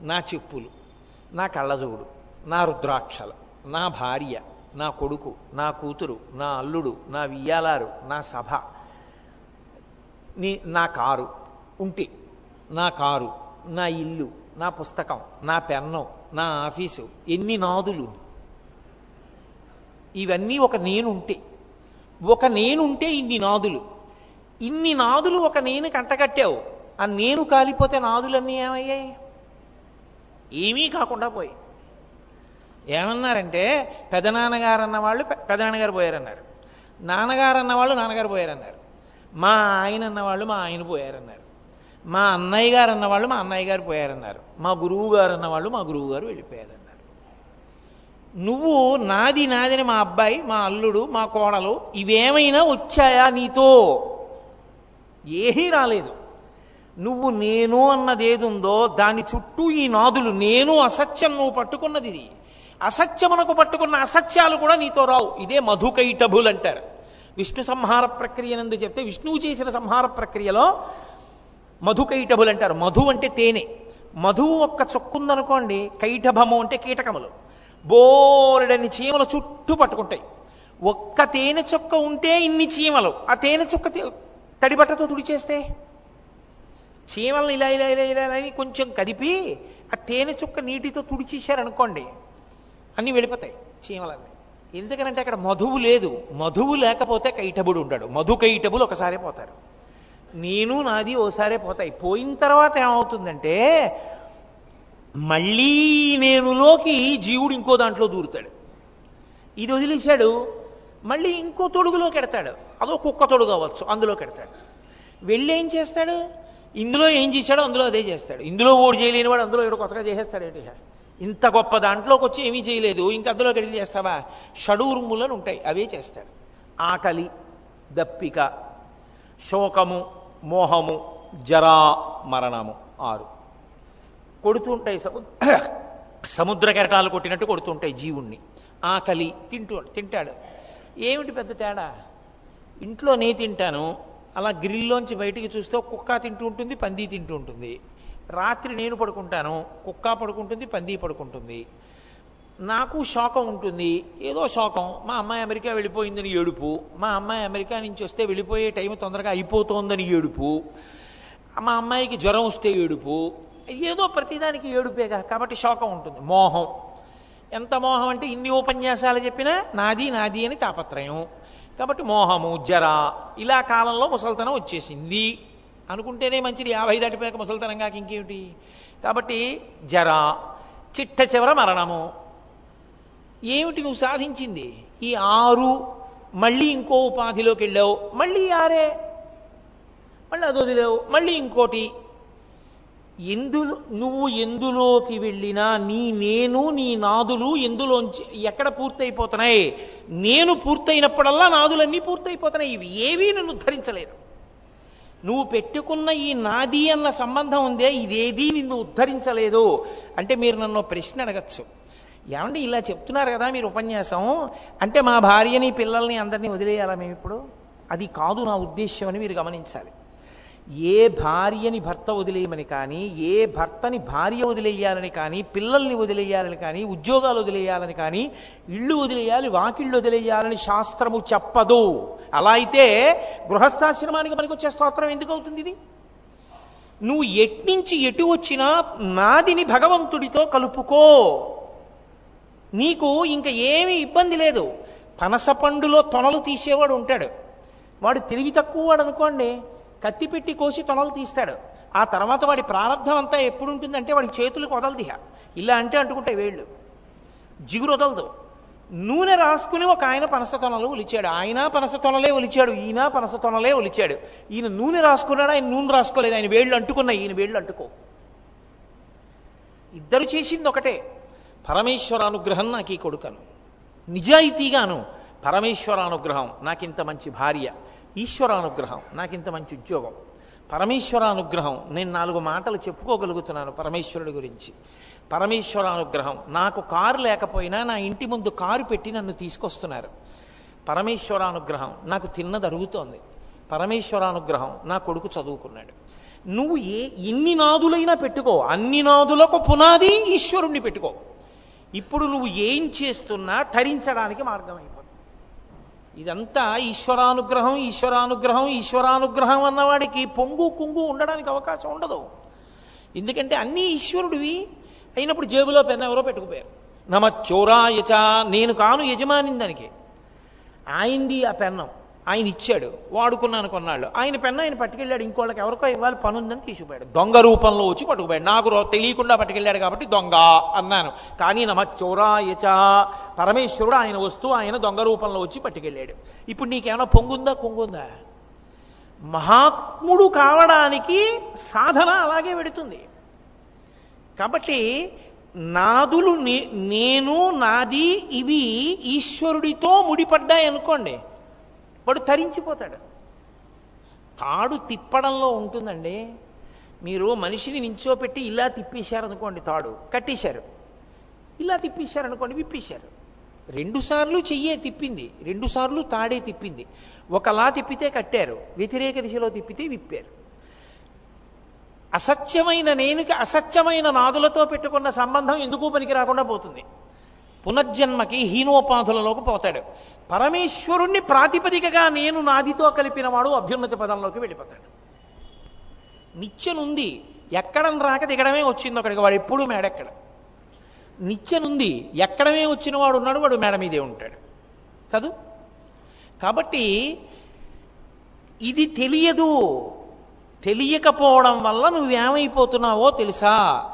నా చెప్పులు నా కళ్ళజోడు నా రుద్రాక్షలు నా భార్య నా కొడుకు నా కూతురు నా అల్లుడు నా వియ్యాలారు నా సభ నీ నా కారు ఉంటే నా కారు నా ఇల్లు నా పుస్తకం నా పెన్నం నా ఆఫీసు ఎన్ని నాదులు? ఇవన్నీ ఒక నేనుంటే. ఒక నేనుంటే ఇన్ని నాదులు. ఇన్ని నాదులు ఒక నేను కంటకట్టావు ఆ నేను కాలిపోతే నాదులన్నీ ఏమయ్యాయి? ఏమీ కాకుండా పోయి ఏమన్నారంటే పెదనాన్నగారు అన్నవాళ్ళు పెదనాన్నగారు పోయారన్నారు. నాన్నగారు అన్నవాళ్ళు నాన్నగారు పోయారన్నారు. మా ఆయన అన్నవాళ్ళు మా ఆయన పోయారన్నారు. మా అన్నయ్య గారు అన్నవాళ్ళు మా అన్నయ్య గారు పోయారన్నారు. మా గురువు గారు అన్నవాళ్ళు మా గురువు గారు వెళ్ళిపోయారన్నారు. నువ్వు నాది నాదని మా అబ్బాయి మా అల్లుడు మా కోడలు ఇవేమైనా వచ్చాయా నీతో? ఏమీ రాలేదు. నువ్వు నేను అన్నది ఏదుందో దాని చుట్టూ ఈ నాదులు నేను అసత్యం నువ్వు పట్టుకున్నది ఇది. అసత్యమునకు పట్టుకున్న అసత్యాలు కూడా నీతో రావు. ఇదే మధుకైటభులు అంటారు విష్ణు సంహార ప్రక్రియనందు చెప్తే విష్ణువు చేసిన సంహార ప్రక్రియలో మధుకైటభులు అంటారు. మధు అంటే తేనె. మధువు ఒక్క చొక్కుందనుకోండి కైటభము అంటే కీటకములు. బోరెడని చీమలు చుట్టూ పట్టుకుంటాయి. ఒక్క తేనె చుక్క ఉంటే ఇన్ని చీమలు. ఆ తేనె చుక్క తడిబట్టతో తుడిచేస్తే? చీమలను ఇలా ఇలా ఇలా ఇలా అని కొంచెం కదిపి ఆ తేనె చుక్క నీటితో తుడిచేశారనుకోండి అన్నీ వెళ్ళిపోతాయి చీమలన్నీ. ఎందుకనంటే అక్కడ మధువు లేదు. మధువు లేకపోతే కైటబుడు ఉంటాడు మధు కైటబులు ఒకసారి పోతారు. నేను నాది ఓసారే పోతాయి. పోయిన తర్వాత ఏమవుతుందంటే మళ్ళీ నేనులోకి జీవుడు ఇంకో దాంట్లో దూరుతాడు. ఇది వదిలేశాడు మళ్ళీ ఇంకో తొడుగులోకి ఎడతాడు. అదో కుక్క తొడుగు అవ్వచ్చు అందులోకి ఎడతాడు. వెళ్ళి ఏం చేస్తాడు? ఇందులో ఏం చేశాడో అందులో అదే చేస్తాడు. ఇందులో ఓడి చేయలేనివాడు అందులో ఇక్కడ కొత్తగా చేసేస్తాడు ఏంటి? ఇంత గొప్ప దాంట్లోకి వచ్చి ఏమీ చేయలేదు. ఇంక అందులోకి వెళ్ళి చేస్తావా? షడూరుములను ఉంటాయి అవే చేస్తాడు. ఆకలి దప్పిక శోకము మోహము జరా మరణము ఆరు. కొడుతుంటాయి సముద్ర సముద్ర కెరటాలు కొట్టినట్టు కొడుతుంటాయి జీవుణ్ణి. ఆకలి తింటూ తింటాడు. ఏమిటి పెద్ద తేడా? ఇంట్లో నే తింటాను అలా గ్రిల్లోంచి బయటికి చూస్తే కుక్క తింటూ ఉంటుంది పంది తింటూ ఉంటుంది. రాత్రి నేను పడుకుంటాను కుక్క పడుకుంటుంది పంది పడుకుంటుంది. నాకు శోకం ఉంటుంది. ఏదో శోకం మా అమ్మాయి అమెరికా వెళ్ళిపోయిందని ఏడుపు. మా అమ్మాయి అమెరికా నుంచి వస్తే వెళ్ళిపోయే టైం తొందరగా అయిపోతోందని ఏడుపు. మా అమ్మాయికి జ్వరం వస్తే ఏడుపు. ఏదో ప్రతిదానికి ఏడుపేగా. కాబట్టి శోకం ఉంటుంది. మోహం. ఎంత మోహం అంటే ఇన్ని ఉపన్యాసాలు చెప్పినా నాది నాది అని తాపత్రయం. కాబట్టి మోహము జర ఇలా కాలంలో ముసల్తనం వచ్చేసింది. అనుకుంటేనే మంచిది. యాభై దాటిపోయాక ముసల్తనం కాక ఇంకేమిటి? కాబట్టి జర చిట్ట చివర మరణము. ఏమిటి నువ్వు సాధించింది? ఈ ఆరు మళ్ళీ ఇంకో ఉపాధిలోకి వెళ్ళావు మళ్ళీ ఆరే. మళ్ళీ అది వదిలేవు మళ్ళీ ఇంకోటి. ఎందులో నువ్వు ఎందులోకి వెళ్ళినా నీ నేను నీ నాదులు ఎందులోంచి ఎక్కడ పూర్తయిపోతున్నాయి? నేను పూర్తయినప్పుడల్లా నాదులన్నీ పూర్తయిపోతున్నాయి ఇవి ఏవీ నన్ను ఉద్ధరించలేదు. నువ్వు పెట్టుకున్న ఈ నాది అన్న సంబంధం ఉందే ఇదేదీ నిన్ను ఉద్ధరించలేదు. అంటే మీరు నన్ను ప్రశ్న అడగచ్చు. ఏమండి ఇలా చెప్తున్నారు కదా మీరు ఉపన్యాసం? అంటే మా భార్యని పిల్లల్ని అందరినీ వదిలేయాలా మేము ఇప్పుడు? అది కాదు నా ఉద్దేశ్యం అని మీరు గమనించాలి. ఏ భార్యని భర్త వదిలేయమని కానీ ఏ భర్తని భార్య వదిలేయాలని కానీ పిల్లల్ని వదిలేయాలని కానీ ఉద్యోగాలు వదిలేయాలని కానీ ఇళ్ళు వదిలేయాలి వాకిళ్ళు వదిలేయాలని శాస్త్రము చెప్పదు. అలా అయితే గృహస్థాశ్రమానికి పనికొచ్చే స్తోత్రం ఎందుకు అవుతుంది ఇది? నువ్వు ఎట్నుంచి ఎటు వచ్చినా నాదిని భగవంతుడితో కలుపుకో. నీకు ఇంకా ఏమీ ఇబ్బంది లేదు. పనస పండులో తొనలు తీసేవాడు ఉంటాడు. వాడు తెలివి తక్కువ వాడు అనుకోండి కత్తి పెట్టి కోసి తొనలు తీస్తాడు. ఆ తర్వాత వాడి ప్రారంధం అంతా ఎప్పుడు ఉంటుందంటే వాడి చేతులకు వదలదిహ ఇలా అంటే అంటుకుంటాయి వేళ్ళు. జిగురు వదలదు. నూనె రాసుకుని ఒక ఆయన పనస తొనలు ఒలిచాడు. ఆయన పనస తొనలే ఒలిచాడు. ఈయన పనస తొనలే ఒలిచాడు. ఈయన నూనె రాసుకున్నాడు? ఆయన నూనె రాసుకోలేదు. ఆయన వేళ్ళు అంటుకున్నాయి. ఈయన వేళ్ళు అంటుకో. ఇద్దరు చేసింది ఒకటే. పరమేశ్వరానుగ్రహం నాకు ఈ కొడుకను. నిజాయితీగాను పరమేశ్వరానుగ్రహం నాకింత మంచి భార్య ఈశ్వరానుగ్రహం నాకింత మంచి ఉద్యోగం. పరమేశ్వరానుగ్రహం నేను నాలుగు మాటలు చెప్పుకోగలుగుతున్నాను పరమేశ్వరుడి గురించి. పరమేశ్వరానుగ్రహం నాకు కారు లేకపోయినా నా ఇంటి ముందు కారు పెట్టి నన్ను తీసుకొస్తున్నారు. పరమేశ్వరానుగ్రహం నాకు తిన్నది అరుగుతోంది పరమేశ్వరానుగ్రహం నా కొడుకు చదువుకున్నాడు. నువ్వు ఏ ఎన్ని నాదులైనా పెట్టుకో. అన్ని నాదులకు పునాది ఈశ్వరుణ్ణి పెట్టుకో. ఇప్పుడు నువ్వు ఏం చేస్తున్నా తరించడానికి మార్గం అయిపోతుంది ఇదంతా ఈశ్వరానుగ్రహం ఈశ్వరానుగ్రహం ఈశ్వరానుగ్రహం అన్నవాడికి పొంగు కుంగు ఉండడానికి అవకాశం ఉండదు. ఎందుకంటే అన్నీ ఈశ్వరుడివి. అయినప్పుడు జేబులో పెన్న ఎవరో పెట్టుకుపోయారు. నమ చోరాయచ నేను కాను యజమాని దానికి. ఆయనది ఆ పెన్నం. ఆయన ఇచ్చాడు వాడుకున్నాను కొన్నాళ్ళు. ఆయన పెన్న ఆయన పట్టుకెళ్ళాడు ఇంకోళ్ళకి ఎవరికో ఇవ్వాలి పని ఉందని తీసుకుపోయాడు దొంగ రూపంలో వచ్చి పట్టుకుపోయాడు. నాకు తెలియకుండా పట్టుకెళ్ళాడు కాబట్టి దొంగ అన్నాను. కానీ నమ చోరాయచ పరమేశ్వరుడు ఆయన వస్తువు ఆయన దొంగ రూపంలో వచ్చి పట్టుకెళ్ళాడు. ఇప్పుడు నీకేమైనా పొంగుందా కొంగుందా? మహాత్ముడు కావడానికి సాధన అలాగే పెడుతుంది కాబట్టి నాదులు నే- నేను నాది ఇవి ఈశ్వరుడితో ముడిపడ్డాయి అనుకోండి వాడు తరించిపోతాడు. తాడు తిప్పడంలో ఉంటుందండి. మీరు మనిషిని నించోపెట్టి ఇలా తిప్పేశారనుకోండి తాడు కట్టేశారు. ఇలా తిప్పేశారనుకోండి విప్పేశారు. రెండుసార్లు చెయ్యే తిప్పింది రెండుసార్లు తాడే తిప్పింది. ఒకలా తిప్పితే కట్టారు వ్యతిరేక దిశలో తిప్పితే విప్పారు. అసత్యమైన నేనుకి అసత్యమైన నాదులతో పెట్టుకున్న సంబంధం ఎందుకు పనికి రాకుండా పోతుంది? పునర్జన్మకి హీనోపాధులలోకి పోతాడు. పరమేశ్వరుణ్ణి ప్రాతిపదికగా నేను నాదితో కలిపిన వాడు అభ్యున్నతి పదంలోకి వెళ్ళిపోతాడు. నిచ్చెనుంది ఎక్కడం రాక దిగడమే వచ్చింది ఒకడికి వాడు ఎప్పుడూ మేడెక్కడ. నిచ్చెనుంది ఎక్కడమే వచ్చిన వాడు ఉన్నాడు వాడు మేడ మీదే ఉంటాడు. కదూ? కాబట్టి ఇది తెలియదు. తెలియకపోవడం వల్ల నువ్వేమైపోతున్నావో తెలుసా?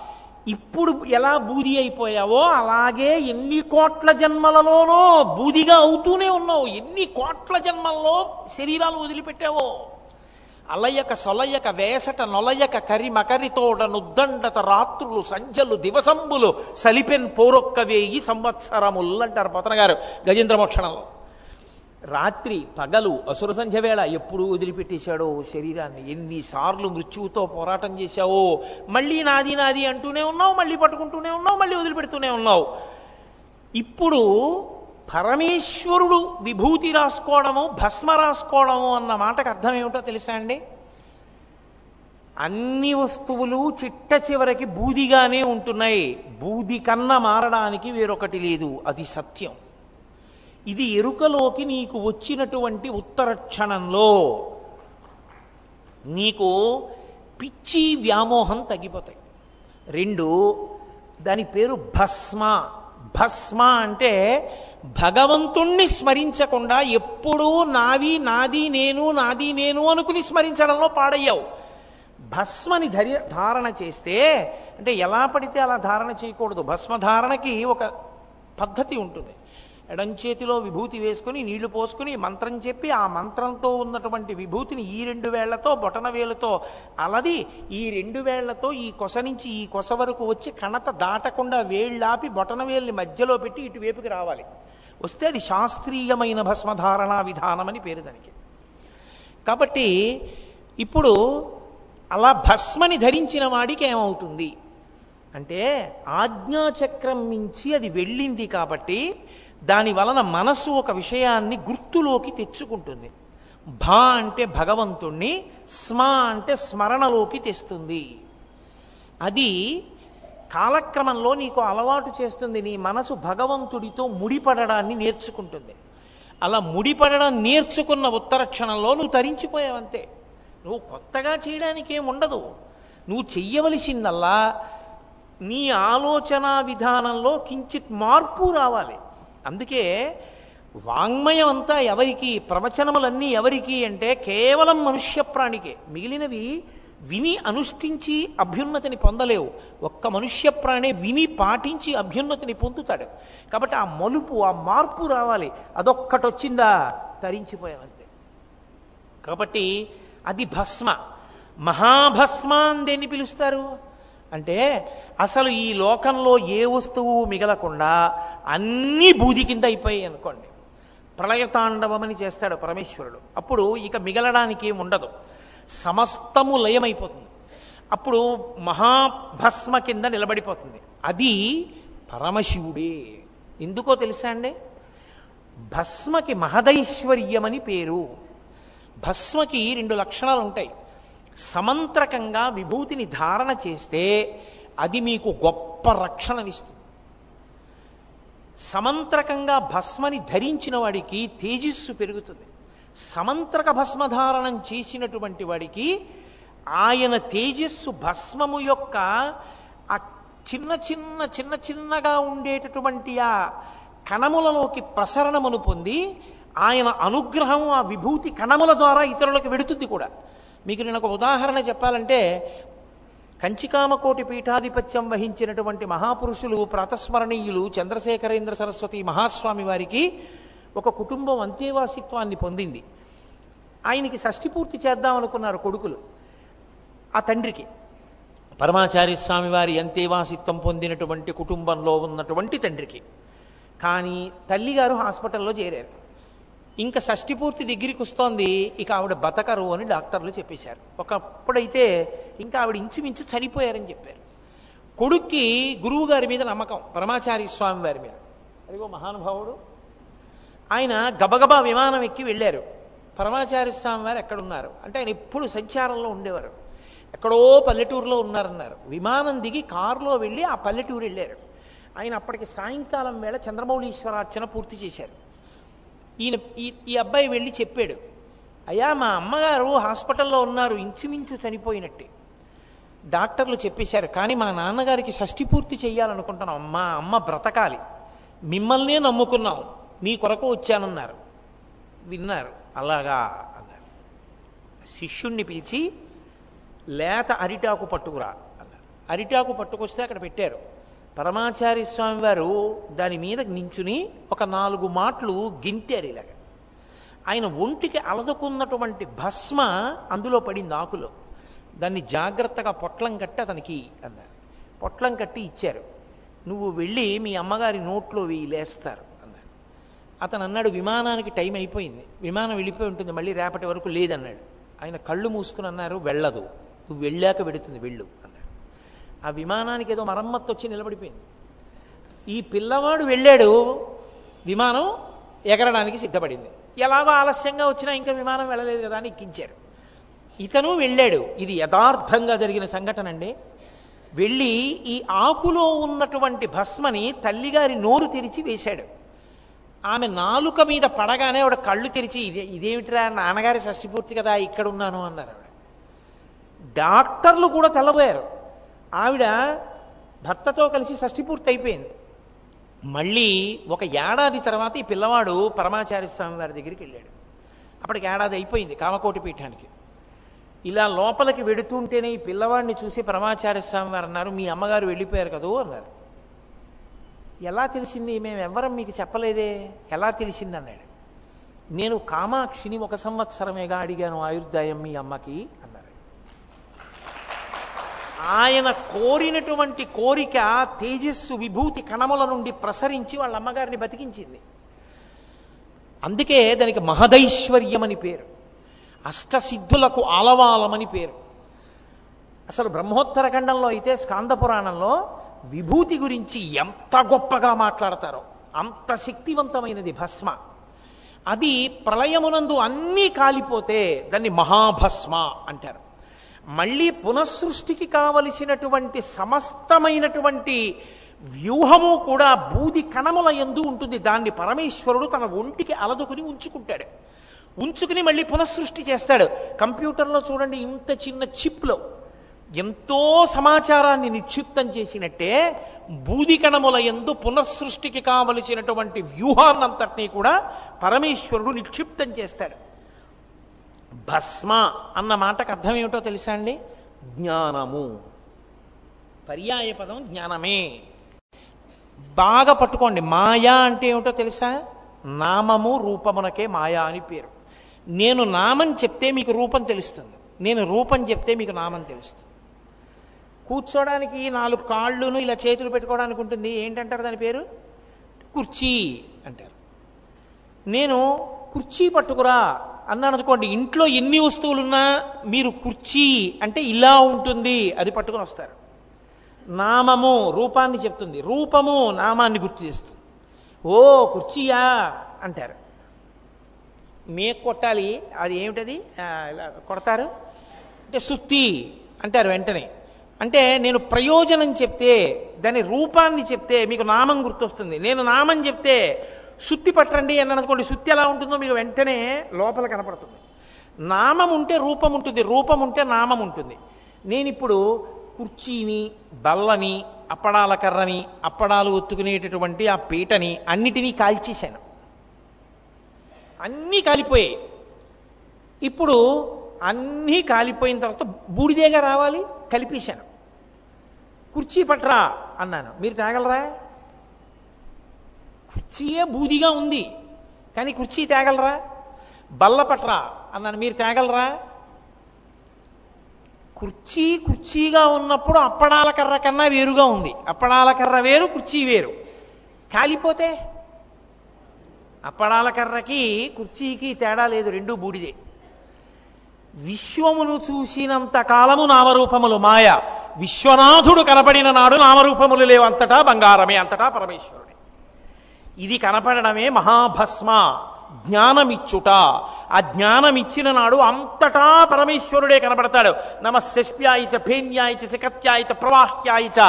ఇప్పుడు ఎలా బూది అయిపోయావో అలాగే ఎన్ని కోట్ల జన్మలలోనో బూదిగా అవుతూనే ఉన్నావు. ఎన్ని కోట్ల జన్మల్లో శరీరాలు వదిలిపెట్టావో. అలయక సొలయక వేసట నొలయక కరి మకరితోడ నుద్దండత రాత్రులు సంజలు దివసంబులు సలిపెన్ పోరొక్క వేయి సంవత్సరములు అంటారు పోతన గారు గజేంద్ర మోక్షణంలో రాత్రి పగలు అసుర సంధ్య వేళ ఎప్పుడు వదిలిపెట్టేశాడో శరీరాన్ని. ఎన్నిసార్లు మృత్యువుతో పోరాటం చేశావో మళ్ళీ నాది నాది అంటూనే ఉన్నావు మళ్ళీ పట్టుకుంటూనే ఉన్నావు మళ్ళీ వదిలిపెడుతూనే ఉన్నావు. ఇప్పుడు పరమేశ్వరుడు విభూతి రాసుకోవడము భస్మ రాసుకోవడము అన్న మాటకు అర్థం ఏమిటో తెలుసా అండి? అన్ని వస్తువులు చిట్ట చివరికి బూదిగానే ఉంటున్నాయి. బూది కన్నా మారడానికి వేరొకటి లేదు. అది సత్యం. ఇది ఎరుకలోకి నీకు వచ్చినటువంటి ఉత్తర క్షణంలో నీకు పిచ్చి వ్యామోహం తగ్గిపోతాయి. రెండు దాని పేరు భస్మ. భస్మ అంటే భగవంతుణ్ణి స్మరించకుండా ఎప్పుడూ నావి నాది నేను నాది నేను అనుకుని స్మరించడంలో పాడయ్యావు. భస్మని ధరి ధారణ చేస్తే అంటే ఎలా పడితే అలా ధారణ చేయకూడదు. భస్మ ధారణకి ఒక పద్ధతి ఉంటుంది. ఎడంచేతిలో విభూతి వేసుకుని నీళ్ళు పోసుకుని మంత్రం చెప్పి ఆ మంత్రంతో ఉన్నటువంటి విభూతిని ఈ రెండు వేళ్ళతో బొటన వేలుతో అలది ఈ రెండు వేళ్ళతో ఈ కొస నుంచి ఈ కొస వరకు వచ్చి కణత దాటకుండా వేళ్ళాపి బొటన వేల్ని మధ్యలో పెట్టి ఇటువైపుకి రావాలి. వస్తే అది శాస్త్రీయమైన భస్మధారణా విధానం అని పేరు దానికి. కాబట్టి ఇప్పుడు అలా భస్మని ధరించిన వాడికి ఏమవుతుంది? అంటే ఆజ్ఞాచక్రం మించి అది వెళ్ళింది కాబట్టి దాని వలన మనసు ఒక విషయాన్ని గుర్తులోకి తెచ్చుకుంటుంది. భా అంటే భగవంతుణ్ణి స్మ అంటే స్మరణలోకి తెస్తుంది. అది కాలక్రమంలో నీకు అలవాటు చేస్తుంది నీ మనసు భగవంతుడితో ముడిపడడాన్ని నేర్చుకుంటుంది. అలా ముడిపడడం నేర్చుకున్న ఉత్తర క్షణంలో నువ్వు తరించిపోయావంతే నువ్వు కొత్తగా చేయడానికి ఏం ఉండదు. నువ్వు చెయ్యవలసిందల్లా నీ ఆలోచన విధానంలో కించిత్ మార్పు రావాలి. అందుకే వాంగ్మయం అంతా ఎవరికి ప్రవచనములన్నీ ఎవరికి అంటే కేవలం మనుష్య ప్రాణికే. మిగిలినవి విని అనుష్ఠించి అభ్యున్నతిని పొందలేవు. ఒక్క మనుష్య ప్రాణే విని పాటించి అభ్యున్నతిని పొందుతాడు. కాబట్టి ఆ మలుపు ఆ మార్పు రావాలి. అదొక్కటి వచ్చిందా తరించిపోయావంతే కాబట్టి అది భస్మ. మహాభస్మ అని దేన్ని పిలుస్తారు? అంటే అసలు ఈ లోకంలో ఏ వస్తువు మిగలకుండా అన్నీ బూది కింద అయిపోయాయి అనుకోండి. ప్రళయతాండవమని చేస్తాడు పరమేశ్వరుడు. అప్పుడు ఇక మిగలడానికి ఏం ఉండదు. సమస్తము లయమైపోతుంది. అప్పుడు మహాభస్మ కింద నిలబడిపోతుంది. అది పరమశివుడే. ఎందుకో తెలుసా అండి? భస్మకి మహదైశ్వర్యమని పేరు. భస్మకి రెండు లక్షణాలు ఉంటాయి సమంత్రకంగా విభూతిని ధారణ చేస్తే అది మీకు గొప్ప రక్షణనిస్తుంది. సమంత్రకంగా భస్మని ధరించిన వాడికి తేజస్సు పెరుగుతుంది. సమంత్రక భస్మధారణం చేసినటువంటి వాడికి ఆయన తేజస్సు భస్మము యొక్క ఆ చిన్న చిన్న చిన్న చిన్నగా ఉండేటటువంటి ఆ కణములలోకి ప్రసరణమును పొంది ఆయన అనుగ్రహం ఆ విభూతి కణముల ద్వారా ఇతరులకు వెడుతుంది కూడా. మీకు నేను ఒక ఉదాహరణ చెప్పాలంటే కంచికామకోటి పీఠాధిపత్యం వహించినటువంటి మహాపురుషులు ప్రాతస్మరణీయులు చంద్రశేఖరేంద్ర సరస్వతి మహాస్వామి వారికి ఒక కుటుంబం అంతేవాసిత్వాన్ని పొందింది. ఆయనకి షష్ఠి పూర్తి చేద్దామనుకున్నారు కొడుకులు ఆ తండ్రికి. పరమాచార్య స్వామి వారి అంతేవాసిత్వం పొందినటువంటి కుటుంబంలో ఉన్నటువంటి తండ్రికి. కానీ తల్లిగారు హాస్పిటల్లో చేరారు. ఇంకా షష్ఠి పూర్తి దగ్గరికి వస్తోంది. ఇక ఆవిడ బతకరు అని డాక్టర్లు చెప్పేశారు. ఒకప్పుడైతే ఇంకా ఆవిడ ఇంచుమించు చనిపోయారని చెప్పారు. కొడుక్కి గురువు గారి మీద నమ్మకం పరమాచారి స్వామి వారి మీద. అదిగో మహానుభావుడు. ఆయన గబగబా విమానం ఎక్కి వెళ్ళారు. పరమాచారి స్వామి వారు ఎక్కడున్నారు? అంటే ఆయన ఎప్పుడు సంచారంలో ఉండేవారు. ఎక్కడో పల్లెటూరులో ఉన్నారన్నారు. విమానం దిగి కారులో వెళ్ళి ఆ పల్లెటూరు వెళ్ళారు. ఆయన అప్పటికి సాయంకాలం వేళ చంద్రమౌళీశ్వరార్చన పూర్తి చేశారు. ఈయన ఈ ఈ అబ్బాయి వెళ్ళి చెప్పాడు అయ్యా మా అమ్మగారు హాస్పిటల్లో ఉన్నారు ఇంచుమించు చనిపోయినట్టే. డాక్టర్లు చెప్పేశారు కానీ మా నాన్నగారికి షష్టి పూర్తి చేయాలనుకుంటున్నాం మా అమ్మ బ్రతకాలి. మిమ్మల్నే నమ్ముకున్నాం. మీ కొరకు వచ్చానన్నారు. విన్నారు. అలాగా అన్నారు. శిష్యుణ్ణి పిలిచి లేత అరిటాకు పట్టుకురా అన్నారు. అరిటాకు పట్టుకొస్తే అక్కడ పెట్టారు. పరమాచారి స్వామి వారు దాని మీద నించుని ఒక నాలుగు మాటలు గింతారు ఇలాగ. ఆయన ఒంటికి అలదుకున్నటువంటి భస్మ అందులో పడింది ఆకులో. దాన్ని జాగ్రత్తగా పొట్లం కట్టి అతనికి అన్నారు. పొట్లం కట్టి ఇచ్చారు. నువ్వు వెళ్ళి మీ అమ్మగారి నోట్లో వేయి లేస్తారు అన్నారు. అతను అన్నాడు విమానానికి టైం అయిపోయింది. విమానం వెళ్ళిపోయి ఉంటుంది. మళ్ళీ రేపటి వరకు లేదన్నాడు. ఆయన కళ్ళు మూసుకుని అన్నారు వెళ్ళదు. నువ్వు వెళ్ళాక వెడుతుంది. వెళ్ళు అన్నాడు. ఆ విమానానికి ఏదో మరమ్మత్తు వచ్చి నిలబడిపోయింది. ఈ పిల్లవాడు వెళ్ళాడు విమానం ఎగరడానికి సిద్ధపడింది. ఎలాగో ఆలస్యంగా వచ్చినా ఇంకా విమానం వెళ్ళలేదు కదా అని ఎక్కించారు. ఇతను వెళ్ళాడు. ఇది యథార్థంగా జరిగిన సంఘటన అండి వెళ్ళి ఈ ఆకులో ఉన్నటువంటి భస్మని తల్లిగారి నోరు తెరిచి వేశాడు. ఆమె నాలుక మీద పడగానే ఆవిడ కళ్ళు తెరిచి ఇదే ఇదేమిటిరా నాన్నగారి షష్టిపూర్తి కదా ఇక్కడ ఉన్నాను అన్నారు ఆవిడ. డాక్టర్లు కూడా తెల్లబోయారు. ఆవిడ భర్తతో కలిసి షష్ఠిపూర్తి అయిపోయింది మళ్ళీ ఒక ఏడాది తర్వాత ఈ పిల్లవాడు పరమాచార్య స్వామి వారి దగ్గరికి వెళ్ళాడు. అప్పటికి ఏడాది అయిపోయింది కామకోటి పీఠానికి. ఇలా లోపలికి వెడుతుంటేనే ఈ పిల్లవాడిని చూసి పరమాచార్య స్వామి వారు అన్నారు మీ అమ్మగారు వెళ్ళిపోయారు కదూ? అన్నారు. ఎలా తెలిసింది? మేము ఎవ్వరం మీకు చెప్పలేదే? ఎలా తెలిసింది? అన్నాడు. నేను కామాక్షిని ఒక సంవత్సరమేగా అడిగాను ఆయుర్దాయం మీ అమ్మకి అన్నారు ఆయన కోరినటువంటి కోరిక తేజస్సు విభూతి కణముల నుండి ప్రసరించి వాళ్ళ అమ్మగారిని బతికించింది. అందుకే దానికి మహదైశ్వర్యమని పేరు. అష్టసిద్ధులకు ఆలవాలమని పేరు. అసలు బ్రహ్మోత్తర ఖండంలో అయితే స్కాంద పురాణంలో విభూతి గురించి ఎంత గొప్పగా మాట్లాడతారో అంత శక్తివంతమైనది భస్మ. అది ప్రళయమునందు అన్నీ కాలిపోతే దాన్ని మహాభస్మ అంటారు. మళ్ళీ పునఃసృష్టికి కావలసినటువంటి సమస్తమైనటువంటి వ్యూహము కూడా బూది కణముల ఎందు ఉంటుంది. దాన్ని పరమేశ్వరుడు తన ఒంటికి అలదుకుని ఉంచుకుంటాడు. ఉంచుకుని మళ్ళీ పునఃసృష్టి చేస్తాడు. కంప్యూటర్లో చూడండి ఇంత చిన్న చిప్లో. ఎంతో సమాచారాన్ని నిక్షిప్తం చేసినట్టే బూది కణముల ఎందు పునఃసృష్టికి కావలసినటువంటి వ్యూహాన్నంతటినీ కూడా పరమేశ్వరుడు నిక్షిప్తం చేస్తాడు. భస్మ అన్న మాటకు అర్థం ఏమిటో తెలుసా అండి? జ్ఞానము. పర్యాయ పదం జ్ఞానమే. బాగా పట్టుకోండి. మాయా అంటే ఏమిటో తెలుసా? నామము రూపమునకే మాయా అని పేరు. నేను నామం చెప్తే మీకు రూపం తెలుస్తుంది. నేను రూపం చెప్తే మీకు నామం తెలుస్తుంది. కూర్చోడానికి నాలుగు కాళ్ళును ఇలా చేతులు పెట్టుకోవడానికి ఉంటుంది. ఏంటంటారు దాని పేరు? కుర్చీ అంటారు. నేను కుర్చీ పట్టుకురా. అన్నాను అనుకోండి ఇంట్లో ఎన్ని వస్తువులున్నా మీరు కుర్చీ అంటే ఇలా ఉంటుంది అది పట్టుకొని వస్తారు. నామము రూపాన్ని చెప్తుంది. రూపము నామాన్ని గుర్తు చేస్తుంది. ఓ కుర్చీయా? అంటారు. మేక కొట్టాలి అది ఏమిటది? ఇలా కొడతారు. అంటే సుత్తి అంటారు వెంటనే. అంటే నేను ప్రయోజనం చెప్తే దాని రూపాన్ని చెప్తే మీకు నామం గుర్తొస్తుంది. నేను నామం చెప్తే సుత్తి పట్టండి అని అనుకోండి సుత్తి ఎలా ఉంటుందో మీకు వెంటనే లోపల కనపడుతుంది. నామం ఉంటే రూపం ఉంటుంది రూపం ఉంటే నామం ఉంటుంది. నేను ఇప్పుడు కుర్చీని బల్లని అప్పడాల కర్రని అప్పడాలు ఒత్తుకునేటటువంటి ఆ పీటని అన్నిటినీ కాల్చేశాను. అన్నీ కాలిపోయాయి. ఇప్పుడు అన్నీ కాలిపోయిన తర్వాత బూడిదేగా రావాలి కలిపేశాను. కుర్చీ పట్రా అన్నాను. మీరు తేగలరా? కుర్చీయే బూదిగా ఉంది. కానీ కుర్చీ తేగలరా? బల్లపట్రా అన్నాను. మీరు తేగలరా? కుర్చీ కుర్చీగా ఉన్నప్పుడు అప్పడాల కర్ర కన్నా వేరుగా ఉంది. అప్పడాల కర్ర వేరు కుర్చీ వేరు. కాలిపోతే? అప్పడాల కర్రకి కుర్చీకి తేడా లేదు. రెండు బూడిదే. విశ్వమును చూసినంత కాలము నామరూపములు మాయ. విశ్వనాథుడు కనపడిన నాడు నామరూపములు లేవంతటా బంగారమే అంతటా పరమేశ్వరుడు. ఇది కనపడడమే మహాభస్మ. జ్ఞానమిచ్చుట. ఆ జ్ఞానమిచ్చిన నాడు అంతటా పరమేశ్వరుడే కనపడతాడు. నమ శష్ప్యాయ చ ఫేన్యాయ చ శకత్యాయ చ ప్రవాహ్యాయ చ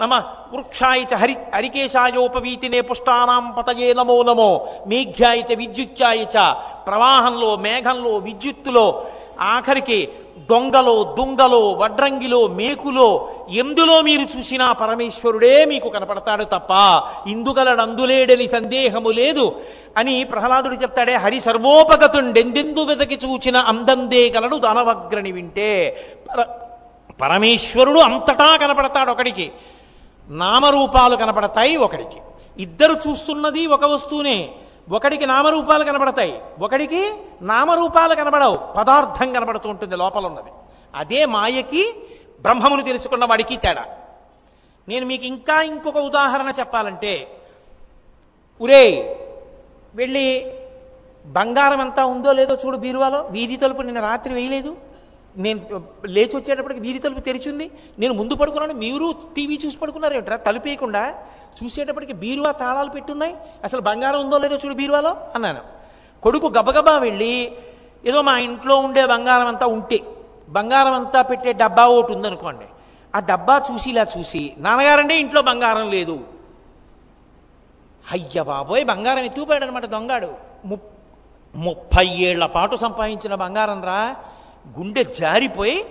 నమ వృక్షాయ చ హరి హరికేశాయోపవీతినే పుష్టానాం పతయే నమో నమో మేఘ్యాయ చ విద్యుత్యాయ చ ప్రవాహంలో మేఘంలో విద్యుత్తులో ఆఖరికి దొంగలో దుంగలో వడ్రంగిలో మేకులో ఎందులో మీరు చూసినా పరమేశ్వరుడే మీకు కనపడతాడు తప్ప ఇందుగలడందులేడని సందేహము లేదు అని ప్రహ్లాదుడు చెప్తాడే హరి సర్వోపగతుండెందెందు వెతకి చూచిన అందందే గలడు దానవగ్రని వింటే పర పరమేశ్వరుడు అంతటా కనపడతాడు ఒకడికి నామరూపాలు కనపడతాయి ఒకడికి. ఇద్దరు చూస్తున్నది ఒక వస్తువునే ఒకడికి నామరూపాలు కనబడతాయి. ఒకడికి నామరూపాలు కనబడవు. పదార్థం కనబడుతూ ఉంటుంది లోపల ఉన్నది అదే మాయకి బ్రహ్మమును తెలుసుకున్న వాడికి తేడా. నేను మీకు ఇంకా ఇంకొక ఉదాహరణ చెప్పాలంటే ఉరే వెళ్ళి బంగారం అంతా ఉందో లేదో చూడు బీరువాలో. వీధి తలుపు నిన్న రాత్రి వేయలేదు. నేను లేచి వచ్చేటప్పటికి వీధి తలుపు తెరిచింది. నేను ముందు పడుకున్నాను మీరు టీవీ చూసి పడుకున్నారు ఏంట్రా తలుపేయకుండా చూసేటప్పటికి బీరువా తాళాలు పెట్టున్నాయి. అసలు బంగారం ఉందో లేదో చూడు బీరువాలో అన్నాను. కొడుకు గబగబా వెళ్ళి ఏదో మా ఇంట్లో ఉండే బంగారం అంతా ఉంటే బంగారం అంతా పెట్టే డబ్బా ఒకటి ఉందనుకోండి. ఆ డబ్బా చూసి ఇలా చూసి నాన్నగారంటే ఇంట్లో బంగారం లేదు. అయ్య బాబోయ్ బంగారం ఎత్తుకుపోయాడు అనమాట దొంగాడు. ము ముప్పై ఏళ్ళ పాటు సంపాదించిన బంగారం రా గుండె జారిపోయి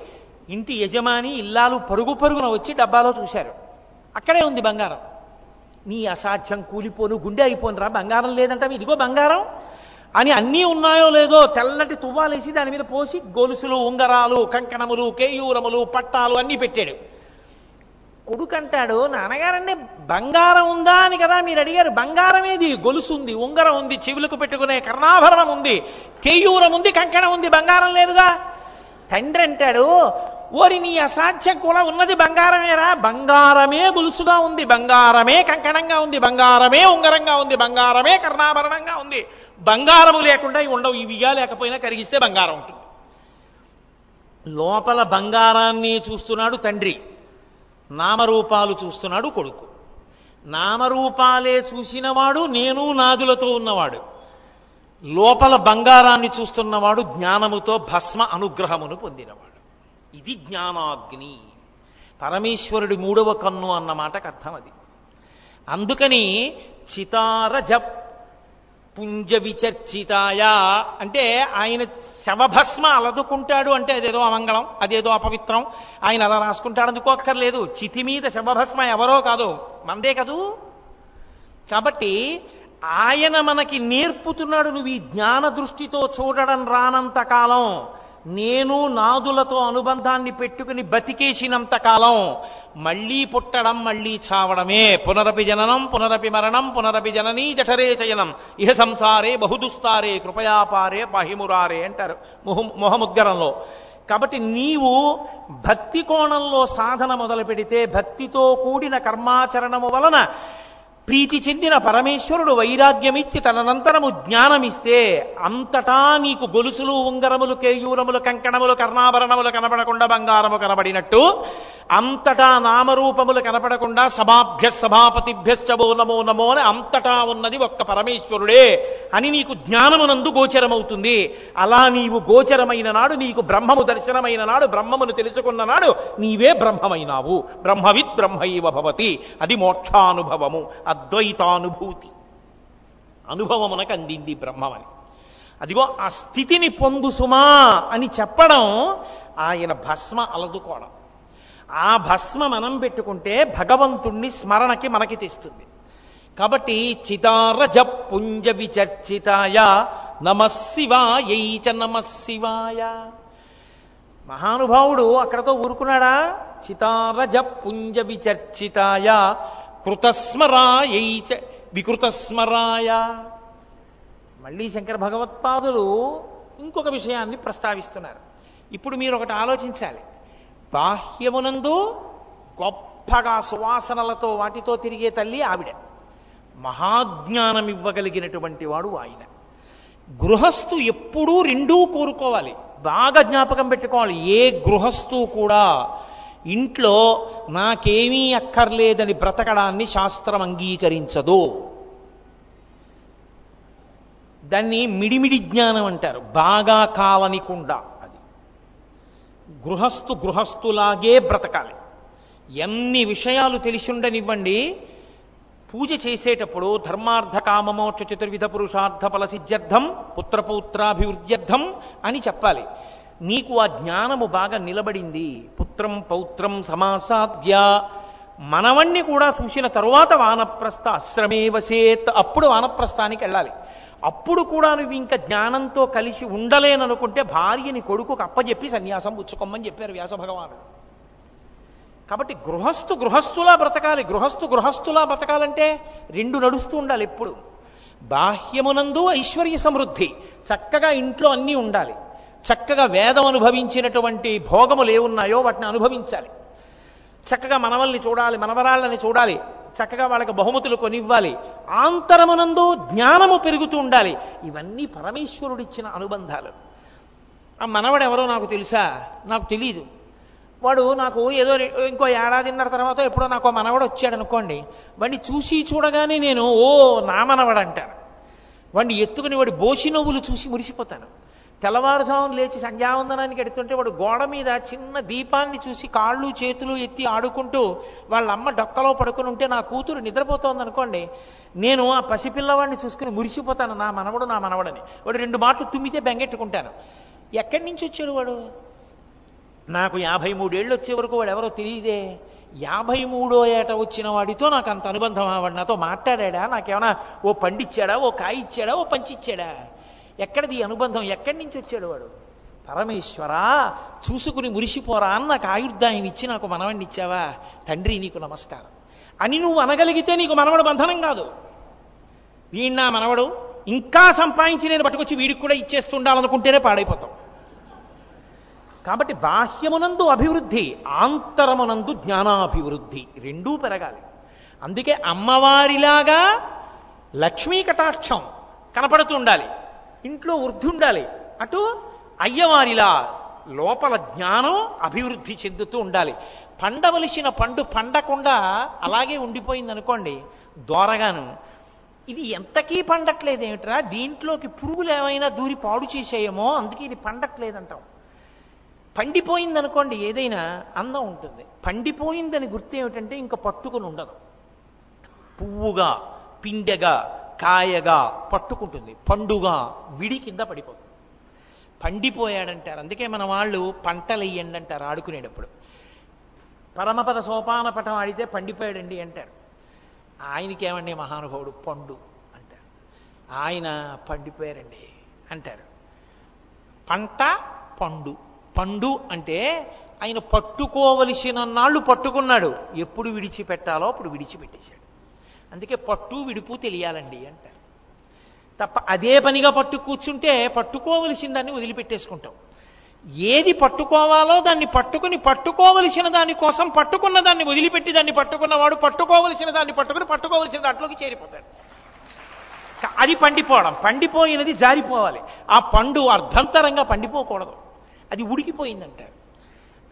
ఇంటి యజమాని ఇల్లాలు పరుగు పరుగున వచ్చి డబ్బాలో చూశారు. అక్కడే ఉంది బంగారం. నీ అసాధ్యం కూలిపోను గుండె అయిపోనురా బంగారం లేదంటే ఇదిగో బంగారం. అని అన్నీ ఉన్నాయో లేదో తెల్లటి తువ్వాలేసి దాని మీద పోసి గొలుసులు ఉంగరాలు కంకణములు కేయూరములు పట్టాలు అన్నీ పెట్టాడు. కొడుకు అంటాడు నాన్నగారండి బంగారం ఉందా? అని కదా మీరు అడిగారు. బంగారం ఏది? గొలుసు ఉంది ఉంగరం ఉంది చెవులకు పెట్టుకునే కర్ణాభరణం ఉంది కేయూరం ఉంది కంకణం ఉంది బంగారం లేదుగా. తండ్రి అంటాడు ఓరి నీ అసాధ్యం కూడా ఉన్నది బంగారమేరా. బంగారమే గొలుసుగా ఉంది బంగారమే కంకణంగా ఉంది బంగారమే ఉంగరంగా ఉంది బంగారమే కర్ణాభరణంగా ఉంది. బంగారము లేకుండా ఇవి ఉండవు ఇవిగా లేకపోయినా కరిగిస్తే బంగారం ఉంటుంది. లోపల బంగారాన్ని చూస్తున్నాడు తండ్రి నామరూపాలు చూస్తున్నాడు కొడుకు. నామరూపాలే చూసినవాడు నేను నాదులతో ఉన్నవాడు. లోపల బంగారాన్ని చూస్తున్నవాడు జ్ఞానముతో భస్మ అనుగ్రహమును పొందినవాడు. ఇది జ్ఞానాగ్ని. పరమేశ్వరుడి మూడవ కన్ను అన్న మాటకు అర్థం అది. అందుకని చితారజ పుంజ విచర్చితాయ అంటే ఆయన శవభస్మ అలదుకుంటాడు అంటే అదేదో అమంగళం అదేదో అపవిత్రం. ఆయన అలా రాసుకుంటాడు అందుకోక్కర్లేదు చితి మీద శవభస్మ ఎవరో కాదు మందే కదూ? కాబట్టి ఆయన మనకి నేర్పుతున్నాడు నువ్వు ఈ జ్ఞాన దృష్టితో చూడడం రానంత కాలం. నేను నాదులతో అనుబంధాన్ని పెట్టుకుని బతికేసినంత కాలం. మళ్ళీ పుట్టడం మళ్ళీ చావడమే. పునరపి జననం పునరపి మరణం పునరపి జననీ జఠరే చయనం. ఇహ సంసారే బహుదుస్తారే కృపయాపారే పహిమురారే అంటారు మొహ మొహముద్గరంలో. కాబట్టి నీవు భక్తి కోణంలో సాధన మొదలు పెడితే భక్తితో కూడిన కర్మాచరణము వలన ప్రీతి చెందిన పరమేశ్వరుడు వైరాగ్యమిచ్చి తననంతరము జ్ఞానమిస్తే అంతటా నీకు గొలుసులు ఉంగరములు కేయూరములు కంకణములు కర్ణాభరణములు కనపడకుండా బంగారము కనబడినట్టు అంతటా నామరూపములు కనపడకుండా సభాభ్య సభాపతిభ్యశ్చవో నమో నమో అని అంతటా ఉన్నది ఒక్క పరమేశ్వరుడే అని నీకు జ్ఞానమునందు గోచరమవుతుంది. అలా నీవు గోచరమైన నాడు నీకు బ్రహ్మము దర్శనమైన నాడు బ్రహ్మమును తెలుసుకున్న నాడు నీవే బ్రహ్మమైనావు. బ్రహ్మవిత్ బ్రహ్మైవ భవతి. అది మోక్షానుభవము. అద్వైతానుభూతి. అనుభవమునకు అందింది బ్రహ్మమని అదిగో ఆ స్థితిని పొందు సుమా అని చెప్పడం ఆయన భస్మ అలదుకోవడం. ఆ భస్మ మనం పెట్టుకుంటే భగవంతుణ్ణి స్మరణకి మనకి తెస్తుంది. కాబట్టి చితారజ పుంజ విచర్చితాయ నమశివాయై చ నమశివాయ మహానుభావుడు అక్కడతో ఊరుకున్నాడా? చితారజ పుంజ విచర్చితాయ కృతస్మరాయైచ చ వికృతస్మరాయ. మళ్ళీ శంకర భగవత్పాదులు ఇంకొక విషయాన్ని ప్రస్తావిస్తున్నారు. ఇప్పుడు మీరు ఒకటి ఆలోచించాలి. బాహ్యమునందు గొప్పగా సువాసనలతో వాటితో తిరిగే తల్లి ఆవిడ. మహాజ్ఞానం ఇవ్వగలిగినటువంటి వాడు ఆయన. గృహస్థు ఎప్పుడూ రెండూ కోరుకోవాలి. బాగా జ్ఞాపకం పెట్టుకోవాలి. ఏ గృహస్థు కూడా ఇంట్లో నాకేమీ అక్కర్లేదని బ్రతకడాన్ని శాస్త్రం అంగీకరించదు. దాన్ని మిడిమిడి జ్ఞానం అంటారు. బాగా కాలనికుండా అది. గృహస్థు గృహస్థులాగే బ్రతకాలి. ఎన్ని విషయాలు తెలిసిండనివ్వండి పూజ చేసేటప్పుడు ధర్మార్థ కామమోక్ష చతుర్విధ పురుషార్థ ఫల సిద్ధ్యర్థం పుత్రపౌత్రాభివృద్ధ్యర్థం అని చెప్పాలి. నీకు ఆ జ్ఞానము బాగా నిలబడింది. పుత్రం పౌత్రం సమాసాద్య మనవణ్ణి కూడా చూసిన తరువాత వానప్రస్థ ఆశ్రమే వసేత్. అప్పుడు వానప్రస్థానికి వెళ్ళాలి. అప్పుడు కూడా నువ్వు ఇంకా జ్ఞానంతో కలిసి ఉండలేననుకుంటే భార్యని కొడుకుకు అప్పజెప్పి సన్యాసం పుచ్చుకోమని చెప్పారు వ్యాస భగవానుడు. కాబట్టి గృహస్థు గృహస్థులా బ్రతకాలి. గృహస్థు గృహస్థులా బ్రతకాలంటే రెండు నడుస్తూ ఉండాలి ఎప్పుడు. బాహ్యమునందు ఐశ్వర్య సమృద్ధి. చక్కగా ఇంట్లో అన్నీ ఉండాలి. చక్కగా వేదం అనుభవించినటువంటి భోగములు ఏమున్నాయో వాటిని అనుభవించాలి. చక్కగా మనవల్ని చూడాలి మనవరాళ్ళని చూడాలి చక్కగా వాళ్ళకి బహుమతులు కొనివ్వాలి. ఆంతరమునందు జ్ఞానము పెరుగుతూ ఉండాలి. ఇవన్నీ పరమేశ్వరుడిచ్చిన అనుబంధాలు. ఆ మనవడు ఎవరో నాకు తెలుసా? నాకు తెలియదు వాడు నాకు ఏదో ఇంకో ఏడాదిన్నర తర్వాత ఎప్పుడో నాకు మనవడు వచ్చాడు అనుకోండి వాడిని చూసి చూడగానే నేను ఓ నా మనవడు అంటాను వాడిని ఎత్తుకుని వాడి బోసి నవ్వులు చూసి మురిసిపోతాను. తెల్లవారుజామున లేచి సంధ్యావందనానికి ఎడుతుంటే వాడు గోడ మీద చిన్న దీపాన్ని చూసి కాళ్ళు చేతులు ఎత్తి ఆడుకుంటూ వాళ్ళ అమ్మ డొక్కలో పడుకుని ఉంటే నా కూతురు నిద్రపోతోంది అనుకోండి నేను ఆ పసిపిల్లవాడిని చూసుకుని మురిసిపోతాను నా మనవడు నా మనవడని. వాడు రెండు మాటలు తుమ్మితే బెంగెట్టుకుంటాను. ఎక్కడి నుంచి వచ్చాడు వాడు? నాకు యాభై మూడేళ్ళు వచ్చే వరకు వాడు ఎవరో తెలియదే. యాభై మూడో ఏట వచ్చిన వాడితో నాకు అంత అనుబంధం వాడు నాతో మాట్లాడా నాకేమైనా ఓ పండిచ్చాడా? ఓ కాయ ఇచ్చాడా ఓ పంచిచ్చాడా? ఎక్కడిది అనుబంధం? ఎక్కడి నుంచి వచ్చాడు వాడు? పరమేశ్వరా చూసుకుని మురిసిపోరా నాకు ఆయుర్దాయం ఇచ్చి నాకు మనవణ్ణి ఇచ్చావా? తండ్రి నీకు నమస్కారం. అని నువ్వు అనగలిగితే నీకు మనవడు బంధనం కాదు. వీణ్ణా మనవడు. ఇంకా సంపాదించి నేను పట్టుకొచ్చి వీడికి కూడా ఇచ్చేస్తుండాలనుకుంటేనే పాడైపోతాం. కాబట్టి బాహ్యమునందు అభివృద్ధి ఆంతరమునందు జ్ఞానాభివృద్ధి రెండూ పెరగాలి. అందుకే అమ్మవారిలాగా లక్ష్మీ కటాక్షం కనపడుతూ ఉండాలి. ఇంట్లో వృద్ధి ఉండాలి. అటు అయ్యవారిలా లోపల జ్ఞానం అభివృద్ధి చెందుతూ ఉండాలి. పండవలసిన పండు పండకుండా అలాగే ఉండిపోయింది అనుకోండి దోరగాను. ఇది ఎంతకీ పండట్లేదు ఏమిట్రా దీంట్లోకి పురుగులు ఏమైనా దూరి పాడు చేసేయేమో అందుకే ఇది పండట్లేదంటాం. పండిపోయింది అనుకోండి ఏదైనా అందం ఉంటుంది. పండిపోయిందని గుర్తు ఏమిటంటే ఇంకా పట్టుకుని ఉండదు. పువ్వుగా పిండెగా కాయగా పట్టుకుంటుంది పండుగా విడి కింద పడిపోతుంది. పండిపోయాడంటారు. అందుకే మన వాళ్ళు పంటలు వేయండి అంటారు ఆడుకునేటప్పుడు. పరమపద సోపాన పటం ఆడితే పండిపోయాడండి అంటారు. ఆయనకేమండి మహానుభావుడు? పండు అంటారు. ఆయన పండిపోయారండి అంటారు. పంట పండు. పండు అంటే ఆయన పట్టుకోవలసిన నాళ్ళు పట్టుకున్నాడు. ఎప్పుడు విడిచిపెట్టాలో అప్పుడు విడిచిపెట్టేశాడు. అందుకే పట్టు విడుపు తెలియాలండి అంటారు. తప్ప అదే పనిగా పట్టు కూర్చుంటే పట్టుకోవలసిన దాన్ని వదిలిపెట్టేసుకుంటాం. ఏది పట్టుకోవాలో దాన్ని పట్టుకుని పట్టుకోవలసిన దాని కోసం పట్టుకున్న దాన్ని వదిలిపెట్టి దాన్ని పట్టుకున్నవాడు పట్టుకోవలసిన దాన్ని పట్టుకుని పట్టుకోవలసిన దాంట్లోకి చేరిపోతాడు. అది పండిపోవడం. పండిపోయినది జారిపోవాలి. ఆ పండు అర్ధంతరంగా పండిపోకూడదు. అది ఉడికిపోయిందంటారు.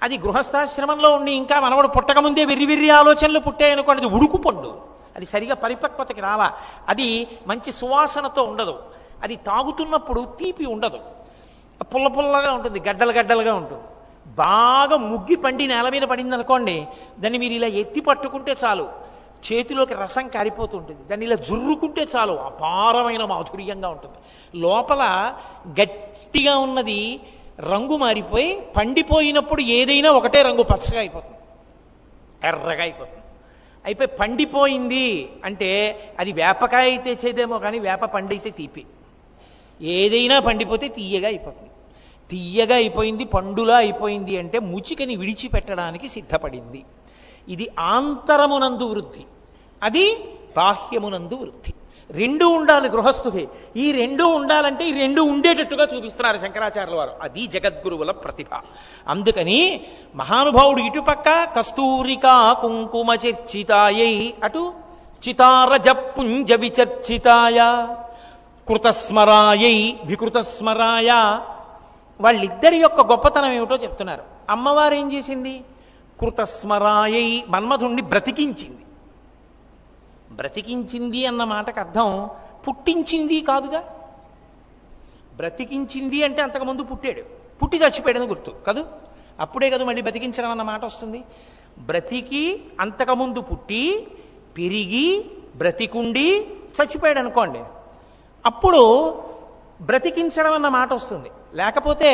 అది గృహస్థాశ్రమంలో ఉండి ఇంకా మనవడు పుట్టకముందే వెర్రి వెర్రి ఆలోచనలు పుట్టాయనుకోండి అది ఉడుకు పండు. అది సరిగా పరిపక్వతకి రాలా. అది మంచి సువాసనతో ఉండదు. అది తాగుతున్నప్పుడు తీపి ఉండదు. పుల్ల పుల్లగా ఉంటుంది గడ్డలు గడ్డలుగా ఉంటుంది. బాగా ముగ్గి పండి నేల మీద పడింది అనుకోండి దాన్ని మీరు ఇలా ఎత్తి పట్టుకుంటే చాలు. చేతిలోకి రసం కారిపోతుంటుంది. దాన్ని ఇలా జుర్రుకుంటే చాలు. అపారమైన మాధుర్యంగా ఉంటుంది. లోపల గట్టిగా ఉన్నది రంగు మారిపోయి పండిపోయినప్పుడు ఏదైనా ఒకటే రంగు పచ్చగా అయిపోతుంది. ఎర్రగా అయిపోతుంది. అయిపోయి పండిపోయింది అంటే అది వేపకాయ అయితే చేదేమో కానీ వేప పండైతే తీపి. ఏదైనా పండిపోతే తీయగా అయిపోతుంది. తీయగా అయిపోయింది పండులా అయిపోయింది అంటే ముచికని విడిచిపెట్టడానికి సిద్ధపడింది. ఇది ఆంతరమునందు వృద్ధి. అది బాహ్యమునందు వృద్ధి. రెండు ఉండాలి గృహస్థుకి ఈ రెండు ఉండాలంటే ఈ రెండు ఉండేటట్టుగా చూపిస్తున్నారు శంకరాచార్యుల వారు. అది జగద్గురువుల ప్రతిభ. అందుకని మహానుభావుడు ఇటుపక్క కస్తూరికా కుంకుమ చర్చితాయై అటు చితారజ పుంజ విచర్చితాయ కృతస్మరాయై వికృతస్మరాయ. వాళ్ళిద్దరి యొక్క గొప్పతనం ఏమిటో చెప్తున్నారు. అమ్మవారు ఏం చేసింది? కృతస్మరాయై మన్మధుణ్ణి బ్రతికించింది. బ్రతికించింది అన్న మాటకు అర్థం పుట్టించింది కాదుగా? బ్రతికించింది అంటే అంతకుముందు పుట్టాడు. పుట్టి చచ్చిపోయాడని గుర్తు కదూ? అప్పుడే కదా మళ్ళీ బ్రతికించడం అన్న మాట వస్తుంది. బ్రతికి అంతకుముందు పుట్టి పెరిగి బ్రతికుండి చచ్చిపోయాడు అనుకోండి. అప్పుడు బ్రతికించడం అన్న మాట వస్తుంది. లేకపోతే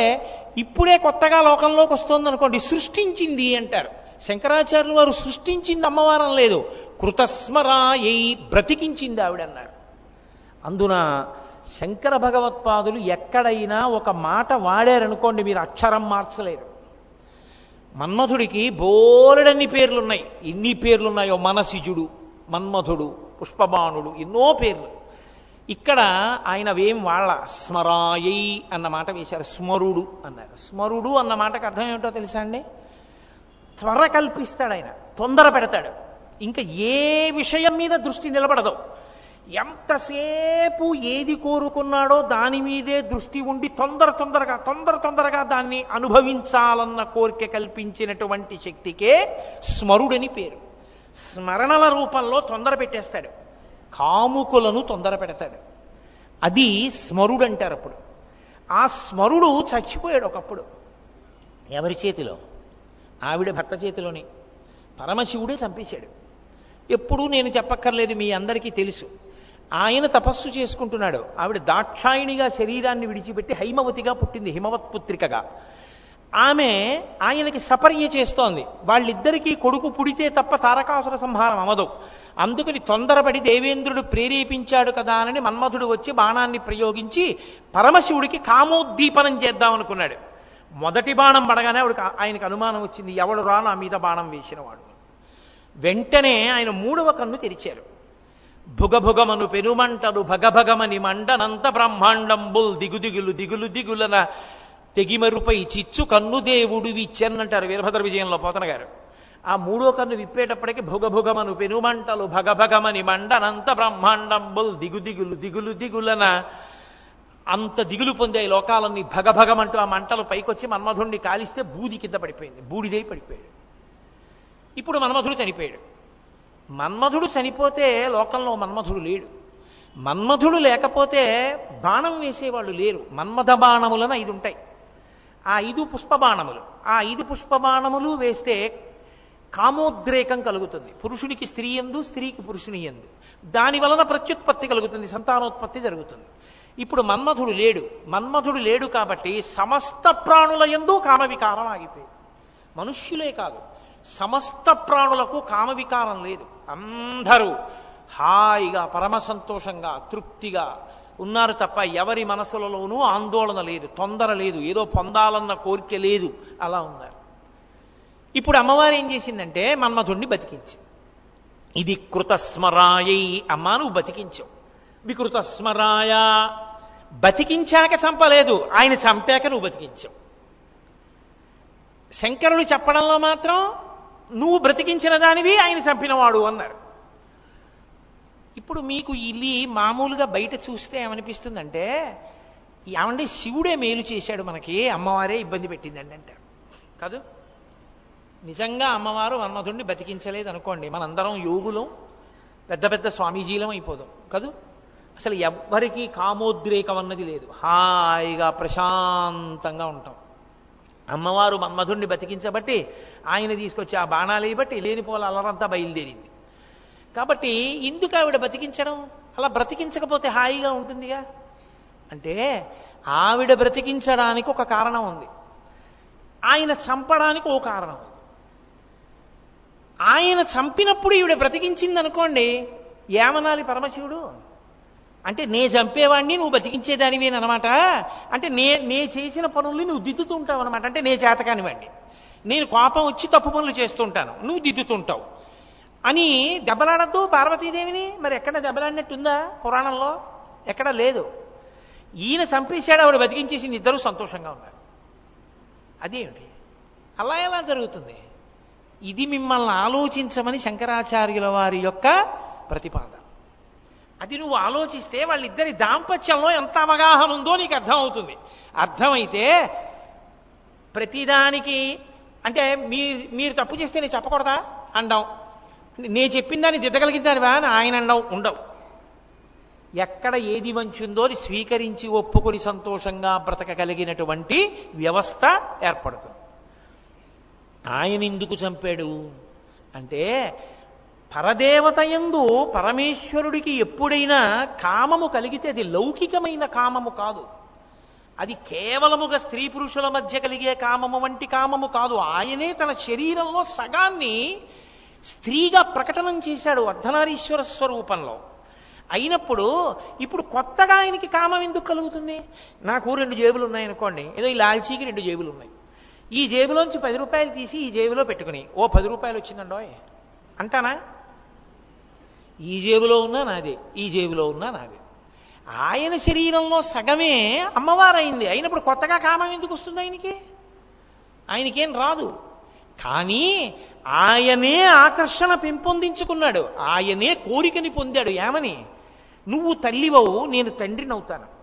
ఇప్పుడే కొత్తగా లోకంలోకి వస్తుంది అనుకోండి సృష్టించింది అంటారు. శంకరాచార్యులు వారు సృష్టించింది అమ్మవారం లేదు. కృతస్మరాయై బ్రతికించింది ఆవిడన్నాడు అందున శంకర భగవత్పాదులు ఎక్కడైనా ఒక మాట వాడారనుకోండి మీరు అక్షరం మార్చలేరు. మన్మథుడికి బోలెడన్ని పేర్లున్నాయి. ఎన్ని పేర్లున్నాయో మనసిజుడు మన్మథుడు పుష్పబాణుడు ఎన్నో పేర్లు. ఇక్కడ ఆయన వేం వాళ్ళ స్మరాయై అన్న మాట వేశారు. స్మరుడు అన్నారు. స్మరుడు అన్న మాటకు అర్థం ఏమిటో తెలుసా అండి? త్వర కల్పిస్తాడు ఆయన. తొందర పెడతాడు. ఇంకా ఏ విషయం మీద దృష్టి నిలబడదు. ఎంతసేపు ఏది కోరుకున్నాడో దాని మీదే దృష్టి ఉండి తొందర తొందరగా తొందర తొందరగా దాన్ని అనుభవించాలన్న కోరిక కల్పించినటువంటి శక్తికే స్మరుడని పేరు. స్మరణల రూపంలో తొందర పెట్టేస్తాడు. కాముకులను తొందర పెడతాడు. అది స్మరుడు అంటారు అప్పుడు. ఆ స్మరుడు చచ్చిపోయాడు ఒకప్పుడు. ఎవరి చేతిలో? ఆవిడ భర్త చేతిలోనే. పరమశివుడే చంపేశాడు. ఎప్పుడూ నేను చెప్పక్కర్లేదు మీ అందరికీ తెలుసు. ఆయన తపస్సు చేసుకుంటున్నాడు. ఆవిడ దాక్షాయిణిగా శరీరాన్ని విడిచిపెట్టి హైమవతిగా పుట్టింది హిమవత్ పుత్రికగా. ఆమె ఆయనకి సపర్య చేస్తోంది. వాళ్ళిద్దరికీ కొడుకు పుడితే తప్ప తారకాసుర సంహారం అమదు అందుకని తొందరపడి దేవేంద్రుడు ప్రేరేపించాడు కదా అని మన్మధుడు వచ్చి బాణాన్ని ప్రయోగించి పరమశివుడికి కామోద్దీపనం చేద్దాం అనుకున్నాడు మొదటి బాణం పడగానే ఆవిడకి ఆయనకు అనుమానం వచ్చింది ఎవడు రా నా మీద బాణం వేసినవాడు? వెంటనే ఆయన మూడవ కన్ను తెరిచారు. భుగభుగమను పెనుమంటలు భగభగమని మండనంత బ్రహ్మాండంబుల్ దిగుదిగులు దిగులు దిగులన తెగిమరుపై చిచ్చు కన్ను దేవుడు విచ్చన్నంటారు వీరభద్ర విజయంలో పోతన గారు. ఆ మూడో కన్ను విప్పేటప్పటికి భుగభుగమను పెనుమంటలు భగభగమని మండనంత బ్రహ్మాండంబుల్ దిగుదిగులు దిగులు దిగులన అంత దిగులు పొందాయి లోకాలన్నీ భగభగమంటూ ఆ మంటలు పైకొచ్చి మన్మధుణ్ణి కాలిస్తే బూది కింద పడిపోయింది. బూడిదై పడిపోయాడు. ఇప్పుడు మన్మధుడు చనిపోయాడు. మన్మధుడు చనిపోతే లోకంలో మన్మధుడు లేడు. మన్మధుడు లేకపోతే బాణం వేసేవాళ్ళు లేరు. మన్మథ బాణములను ఐదు ఉంటాయి ఆ ఐదు పుష్ప బాణములు ఆ ఐదు పుష్ప బాణములు వేస్తే కామోద్రేకం కలుగుతుంది. పురుషుడికి స్త్రీ ఎందు స్త్రీకి పురుషుని ఎందు దాని వలన ప్రత్యుత్పత్తి కలుగుతుంది. సంతానోత్పత్తి జరుగుతుంది. ఇప్పుడు మన్మధుడు లేడు. మన్మధుడు లేడు కాబట్టి సమస్త ప్రాణుల ఎందు కామవికారం ఆగిపోయింది. మనుష్యులే కాదు. సమస్త ప్రాణులకు కామవికారం లేదు. అందరూ హాయిగా పరమ సంతోషంగా తృప్తిగా ఉన్నారు తప్ప ఎవరి మనసులలోనూ ఆందోళన లేదు తొందర లేదు ఏదో పొందాలన్న కోరిక లేదు. అలా ఉన్నారు. ఇప్పుడు అమ్మవారు ఏం చేసిందంటే మన్మధుణ్ణి బతికించి ఇది కృతస్మరాయై అమ్మా నువ్వు బతికించావు. వికృతస్మరాయ బతికించాక చంపలేదు ఆయన చంపాక నువ్వు బతికించావు శంకరులు చెప్పడంలో మాత్రం నువ్వు బ్రతికించిన దానివి ఆయన చంపినవాడు అన్నారు. ఇప్పుడు మీకు ఇల్లి మామూలుగా బయట చూస్తే ఏమనిపిస్తుందంటే ఏమంటే శివుడే మేలు చేశాడు మనకి అమ్మవారే ఇబ్బంది పెట్టిందండి అంటారు. కాదు? నిజంగా అమ్మవారు మన్మధుడిని బతికించలేదు అనుకోండి మనందరం యోగులం పెద్ద పెద్ద స్వామీజీలం అయిపోదాం. కదూ? అసలు ఎవ్వరికీ కామోద్రేకం అన్నది లేదు. హాయిగా ప్రశాంతంగా ఉంటాం. అమ్మవారు మన్మధుణ్ణి బతికించబట్టి ఆయన తీసుకొచ్చి ఆ బాణాలు బట్టి లేనిపోల అలరంతా బయలుదేరింది. కాబట్టి ఎందుకు ఆవిడ బతికించడం? అలా బ్రతికించకపోతే హాయిగా ఉంటుందిగా? అంటే ఆవిడ బ్రతికించడానికి ఒక కారణం ఉంది. ఆయన చంపడానికి ఓ కారణం ఉంది. ఆయన చంపినప్పుడు ఈవిడ బ్రతికించింది అనుకోండి ఏమనాలి పరమశివుడు? అంటే నే చంపేవాడిని నువ్వు బతికించేదానివి అనమాట అంటే నే నే చేసిన పనుల్ని నువ్వు దిద్దుతుంటావు అనమాట అంటే నే చేతకానివ్వండి నేను కోపం వచ్చి తప్పు పనులు చేస్తుంటాను. నువ్వు దిద్దుతుంటావు. అని దెబ్బలాడద్దు పార్వతీదేవిని. మరి ఎక్కడ దెబ్బలాడినట్టుందా పురాణంలో? ఎక్కడ లేదు. ఈయన చంపేశాడు ఆవిడ బతికించేసింది ఇద్దరు సంతోషంగా ఉన్నారు. అదేమిటి? అలా ఎలా జరుగుతుంది? ఇది మిమ్మల్ని ఆలోచించమని శంకరాచార్యుల వారి యొక్క ప్రతిపాదన. అది నువ్వు ఆలోచిస్తే వాళ్ళిద్దరి దాంపత్యంలో ఎంత అవగాహన ఉందో నీకు అర్థమవుతుంది. అర్థమైతే ప్రతిదానికి అంటే మీ మీరు తప్పు చేస్తే నేను చెప్పకూడదా? అండం. నేను చెప్పిన దాన్ని దిద్దగలిగిద్దానివా అని ఆయన అండవు ఉండవు. ఎక్కడ ఏది మంచిందో అని స్వీకరించి ఒప్పుకొని సంతోషంగా బ్రతకగలిగినటువంటి వ్యవస్థ ఏర్పడుతుంది. ఆయన ఎందుకు చంపాడు? అంటే పరదేవతయందు పరమేశ్వరుడికి ఎప్పుడైనా కామము కలిగితే అది లౌకికమైన కామము కాదు. అది కేవలముగా స్త్రీ పురుషుల మధ్య కలిగే కామము వంటి కామము కాదు. ఆయనే తన శరీరంలో సగాన్ని స్త్రీగా ప్రకటనం చేశాడు అర్ధనారీశ్వర స్వరూపంలో. అయినప్పుడు ఇప్పుడు కొత్తగా ఆయనకి కామం ఎందుకు కలుగుతుంది? నాకు రెండు జేబులు ఉన్నాయనుకోండి. ఏదో ఈ లాల్చీకి రెండు జేబులు ఉన్నాయి. ఈ జేబులోంచి పది రూపాయలు తీసి ఈ జేబులో పెట్టుకుని ఓ పది రూపాయలు వచ్చిందండోయ్. అంటానా? ఈ జేబులో ఉన్నా నాదే ఈ జేబులో ఉన్నా నాదే. ఆయన శరీరంలో సగమే అమ్మవారైంది. అయినప్పుడు కొత్తగా కామం ఎందుకు వస్తుంది ఆయనకి? ఆయనకేం రాదు. కానీ ఆయనే ఆకర్షణ పెంపొందించుకున్నాడు. ఆయనే కోరికని పొందాడు. ఏమని? నువ్వు తల్లివవు నేను తండ్రినవుతాను.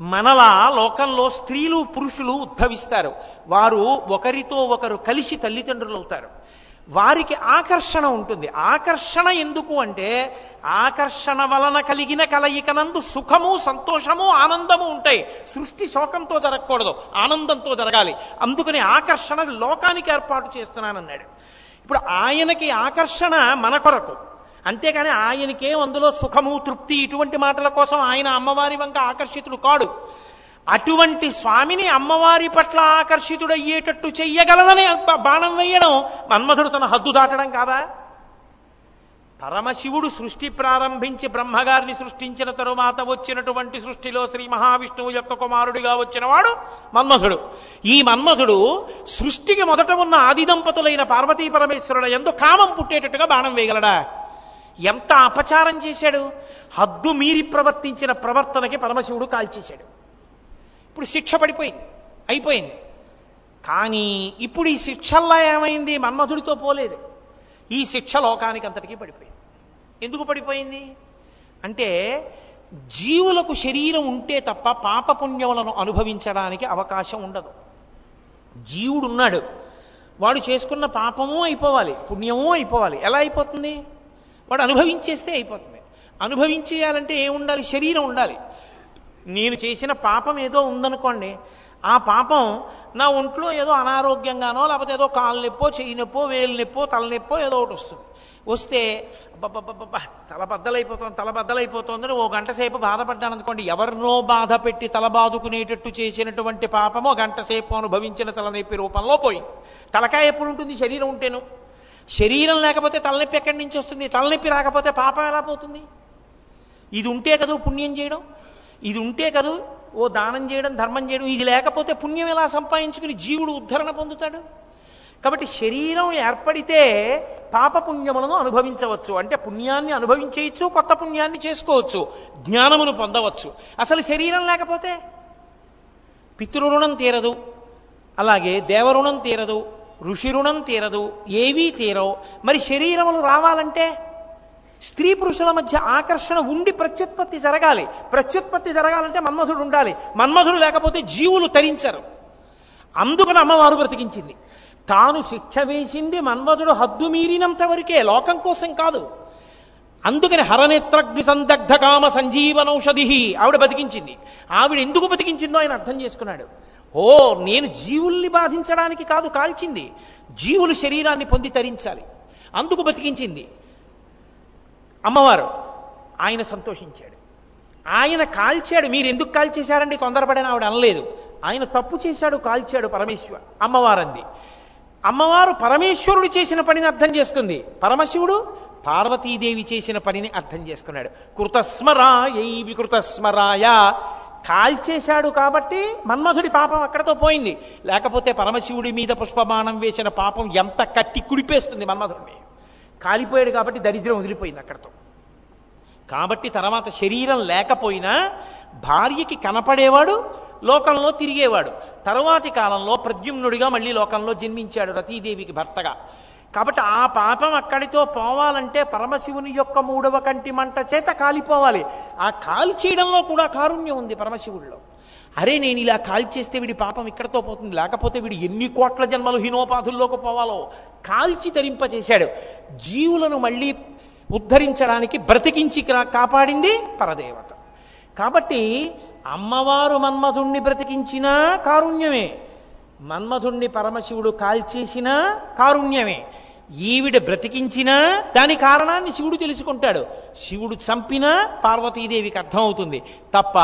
మనలా లోకంలో స్త్రీలు పురుషులు ఉద్భవిస్తారు. వారు ఒకరితో ఒకరు కలిసి తల్లిదండ్రులు అవుతారు వారికి ఆకర్షణ ఉంటుంది. ఆకర్షణ ఎందుకు అంటే ఆకర్షణ వలన కలిగిన కలయికనందు సుఖము సంతోషము ఆనందము ఉంటాయి. సృష్టి శోకంతో జరగకూడదు ఆనందంతో జరగాలి. అందుకని ఆకర్షణ లోకానికి ఏర్పాటు చేస్తున్నానన్నాడు. ఇప్పుడు ఆయనకి ఆకర్షణ మన కొరకు. అంతేకాని ఆయనకే అందులో సుఖము తృప్తి ఇటువంటి మాటల కోసం ఆయన అమ్మవారి వంక ఆకర్షితుడు కాడు. అటువంటి స్వామిని అమ్మవారి పట్ల ఆకర్షితుడయ్యేటట్టు చెయ్యగలదని బాణం వేయడం మన్మధుడు తన హద్దు దాటడం కాదా? పరమశివుడు సృష్టి ప్రారంభించి బ్రహ్మగారిని సృష్టించిన తరువాత వచ్చినటువంటి సృష్టిలో శ్రీ మహావిష్ణువు యొక్క కుమారుడిగా వచ్చినవాడు మన్మధుడు. ఈ మన్మధుడు సృష్టికి మొదట ఉన్న ఆది దంపతులైన పార్వతీ పరమేశ్వరుల ఎందు కామం పుట్టేటట్టుగా బాణం వేయగలడా? ఎంత అపచారం చేశాడు? హద్దు మీరి ప్రవర్తించిన ప్రవర్తనకి పరమశివుడు కాల్చేశాడు. ఇప్పుడు శిక్ష పడిపోయింది అయిపోయింది. కానీ ఇప్పుడు ఈ శిక్షల్లో ఏమైంది? మన్మధుడితో పోలేదు. ఈ శిక్ష లోకానికి అంతటికీ పడిపోయింది. ఎందుకు పడిపోయింది? అంటే జీవులకు శరీరం ఉంటే తప్ప పాపపుణ్యములను అనుభవించడానికి అవకాశం ఉండదు. జీవుడు ఉన్నాడు వాడు చేసుకున్న పాపము అయిపోవాలి పుణ్యము అయిపోవాలి. ఎలా అయిపోతుంది? వాడు అనుభవించేస్తే అయిపోతుంది. అనుభవించేయాలంటే ఏముండాలి? శరీరం ఉండాలి. నేను చేసిన పాపం ఏదో ఉందనుకోండి ఆ పాపం నా ఒంట్లో ఏదో అనారోగ్యంగానో లేకపోతే ఏదో కాలు నొప్పో చెయ్యి నొప్పో వేలు నొప్పో తలనొప్పో ఏదో ఒకటి వస్తుంది. వస్తే అబ్బబ్బబ్బబ్బా తల బద్దలైపోతుంది తల బద్దలైపోతుందని ఓ గంట సేపు బాధపడ్డాను అనుకోండి ఎవరినో బాధ పెట్టి తల బాదుకునేటట్టు చేసినటువంటి పాపమో గంట సేపు అనుభవించిన తలనొప్పి రూపంలో పోయింది. తలకాయ ఎప్పుడు ఉంటుంది? శరీరం ఉంటేను. శరీరం లేకపోతే తలనొప్పి ఎక్కడి నుంచి వస్తుంది? తలనొప్పి రాకపోతే పాపం ఎలా పోతుంది? ఇది ఉంటే కదా పుణ్యం చేయడం? ఇది ఉంటే కదూ ఓ దానం చేయడం ధర్మం చేయడం ఇది లేకపోతే పుణ్యం ఎలా సంపాదించుకుని జీవుడు ఉద్ధరణ పొందుతాడు? కాబట్టి శరీరం ఏర్పడితే పాపపుణ్యములను అనుభవించవచ్చు. అంటే పుణ్యాన్ని అనుభవించేయచ్చు కొత్త పుణ్యాన్ని చేసుకోవచ్చు జ్ఞానమును పొందవచ్చు. అసలు శరీరం లేకపోతే పితృరుణం తీరదు అలాగే దేవరుణం తీరదు ఋషి రుణం తీరదు ఏవీ తీరవు. మరి శరీరములు రావాలంటే స్త్రీ పురుషుల మధ్య ఆకర్షణ ఉండి ప్రత్యుత్పత్తి జరగాలి. ప్రత్యుత్పత్తి జరగాలంటే మన్మధుడు ఉండాలి. మన్మధుడు లేకపోతే జీవులు తరించరు. అందుకని అమ్మవారు బ్రతికించింది. తాను శిక్ష వేసింది మన్మధుడు హద్దు మీరినంత వరకే. లోకం కోసం కాదు. అందుకని హరనేత్రగ్ని సందగ్ధ కామ సంజీవనౌషధి ఆవిడ బతికించింది ఆవిడ ఎందుకు బతికించిందో ఆయన అర్థం చేసుకున్నాడు. ఓ నేను జీవుల్ని బాధించడానికి కాదు కాల్చింది. జీవులు శరీరాన్ని పొంది తరించాలి. అందుకు బతికించింది అమ్మవారు ఆయన సంతోషించాడు. ఆయన కాల్చాడు మీరు ఎందుకు కాల్చేశారండి? తొందరపడిన ఆవిడ అనలేదు. ఆయన తప్పు చేశాడు కాల్చాడు పరమేశ్వర అమ్మవారంది. అమ్మవారు పరమేశ్వరుడు చేసిన పనిని అర్థం చేసుకుంది. పరమశివుడు పార్వతీదేవి చేసిన పనిని అర్థం చేసుకున్నాడు. కృతస్మరాయ వికృతస్మరాయ. కాల్చేశాడు కాబట్టి మన్మధుడి పాపం అక్కడతో పోయింది. లేకపోతే పరమశివుడి మీద పుష్పమానం వేసిన పాపం ఎంత కట్టి కుడిపేస్తుంది మన్మధుడిని కాలిపోయాడు కాబట్టి దరిద్రం వదిలిపోయింది అక్కడతో. కాబట్టి తర్వాత శరీరం లేకపోయినా భార్యకి కనపడేవాడు లోకంలో తిరిగేవాడు. తరువాతి కాలంలో ప్రద్యుమ్నుడిగా మళ్ళీ లోకంలో జన్మించాడు రతీదేవికి భర్తగా. కాబట్టి ఆ పాపం అక్కడితో పోవాలంటే పరమశివుని యొక్క మూడవ కంటి మంట చేత కాలిపోవాలి. ఆ కాల్చేయడంలో కూడా కారుణ్యం ఉంది పరమశివుడిలో. అరే నేను ఇలా కాల్చేస్తే వీడి పాపం ఇక్కడతో పోతుంది. లేకపోతే వీడు ఎన్ని కోట్ల జన్మలు హీనోపాధుల్లోకి పోవాలో కాల్చి తరింపచేశాడు. జీవులను మళ్ళీ ఉద్ధరించడానికి బ్రతికించి కాపాడింది పరదేవత. కాబట్టి అమ్మవారు మన్మధుణ్ణి బ్రతికించినా కారుణ్యమే. మన్మధుణ్ణి పరమశివుడు కాల్చేసినా కారుణ్యమే. ఈవిడ బ్రతికించినా దాని కారణాన్ని శివుడు తెలుసుకుంటాడు. శివుడు చంపినా పార్వతీదేవికి అర్థమవుతుంది. తప్ప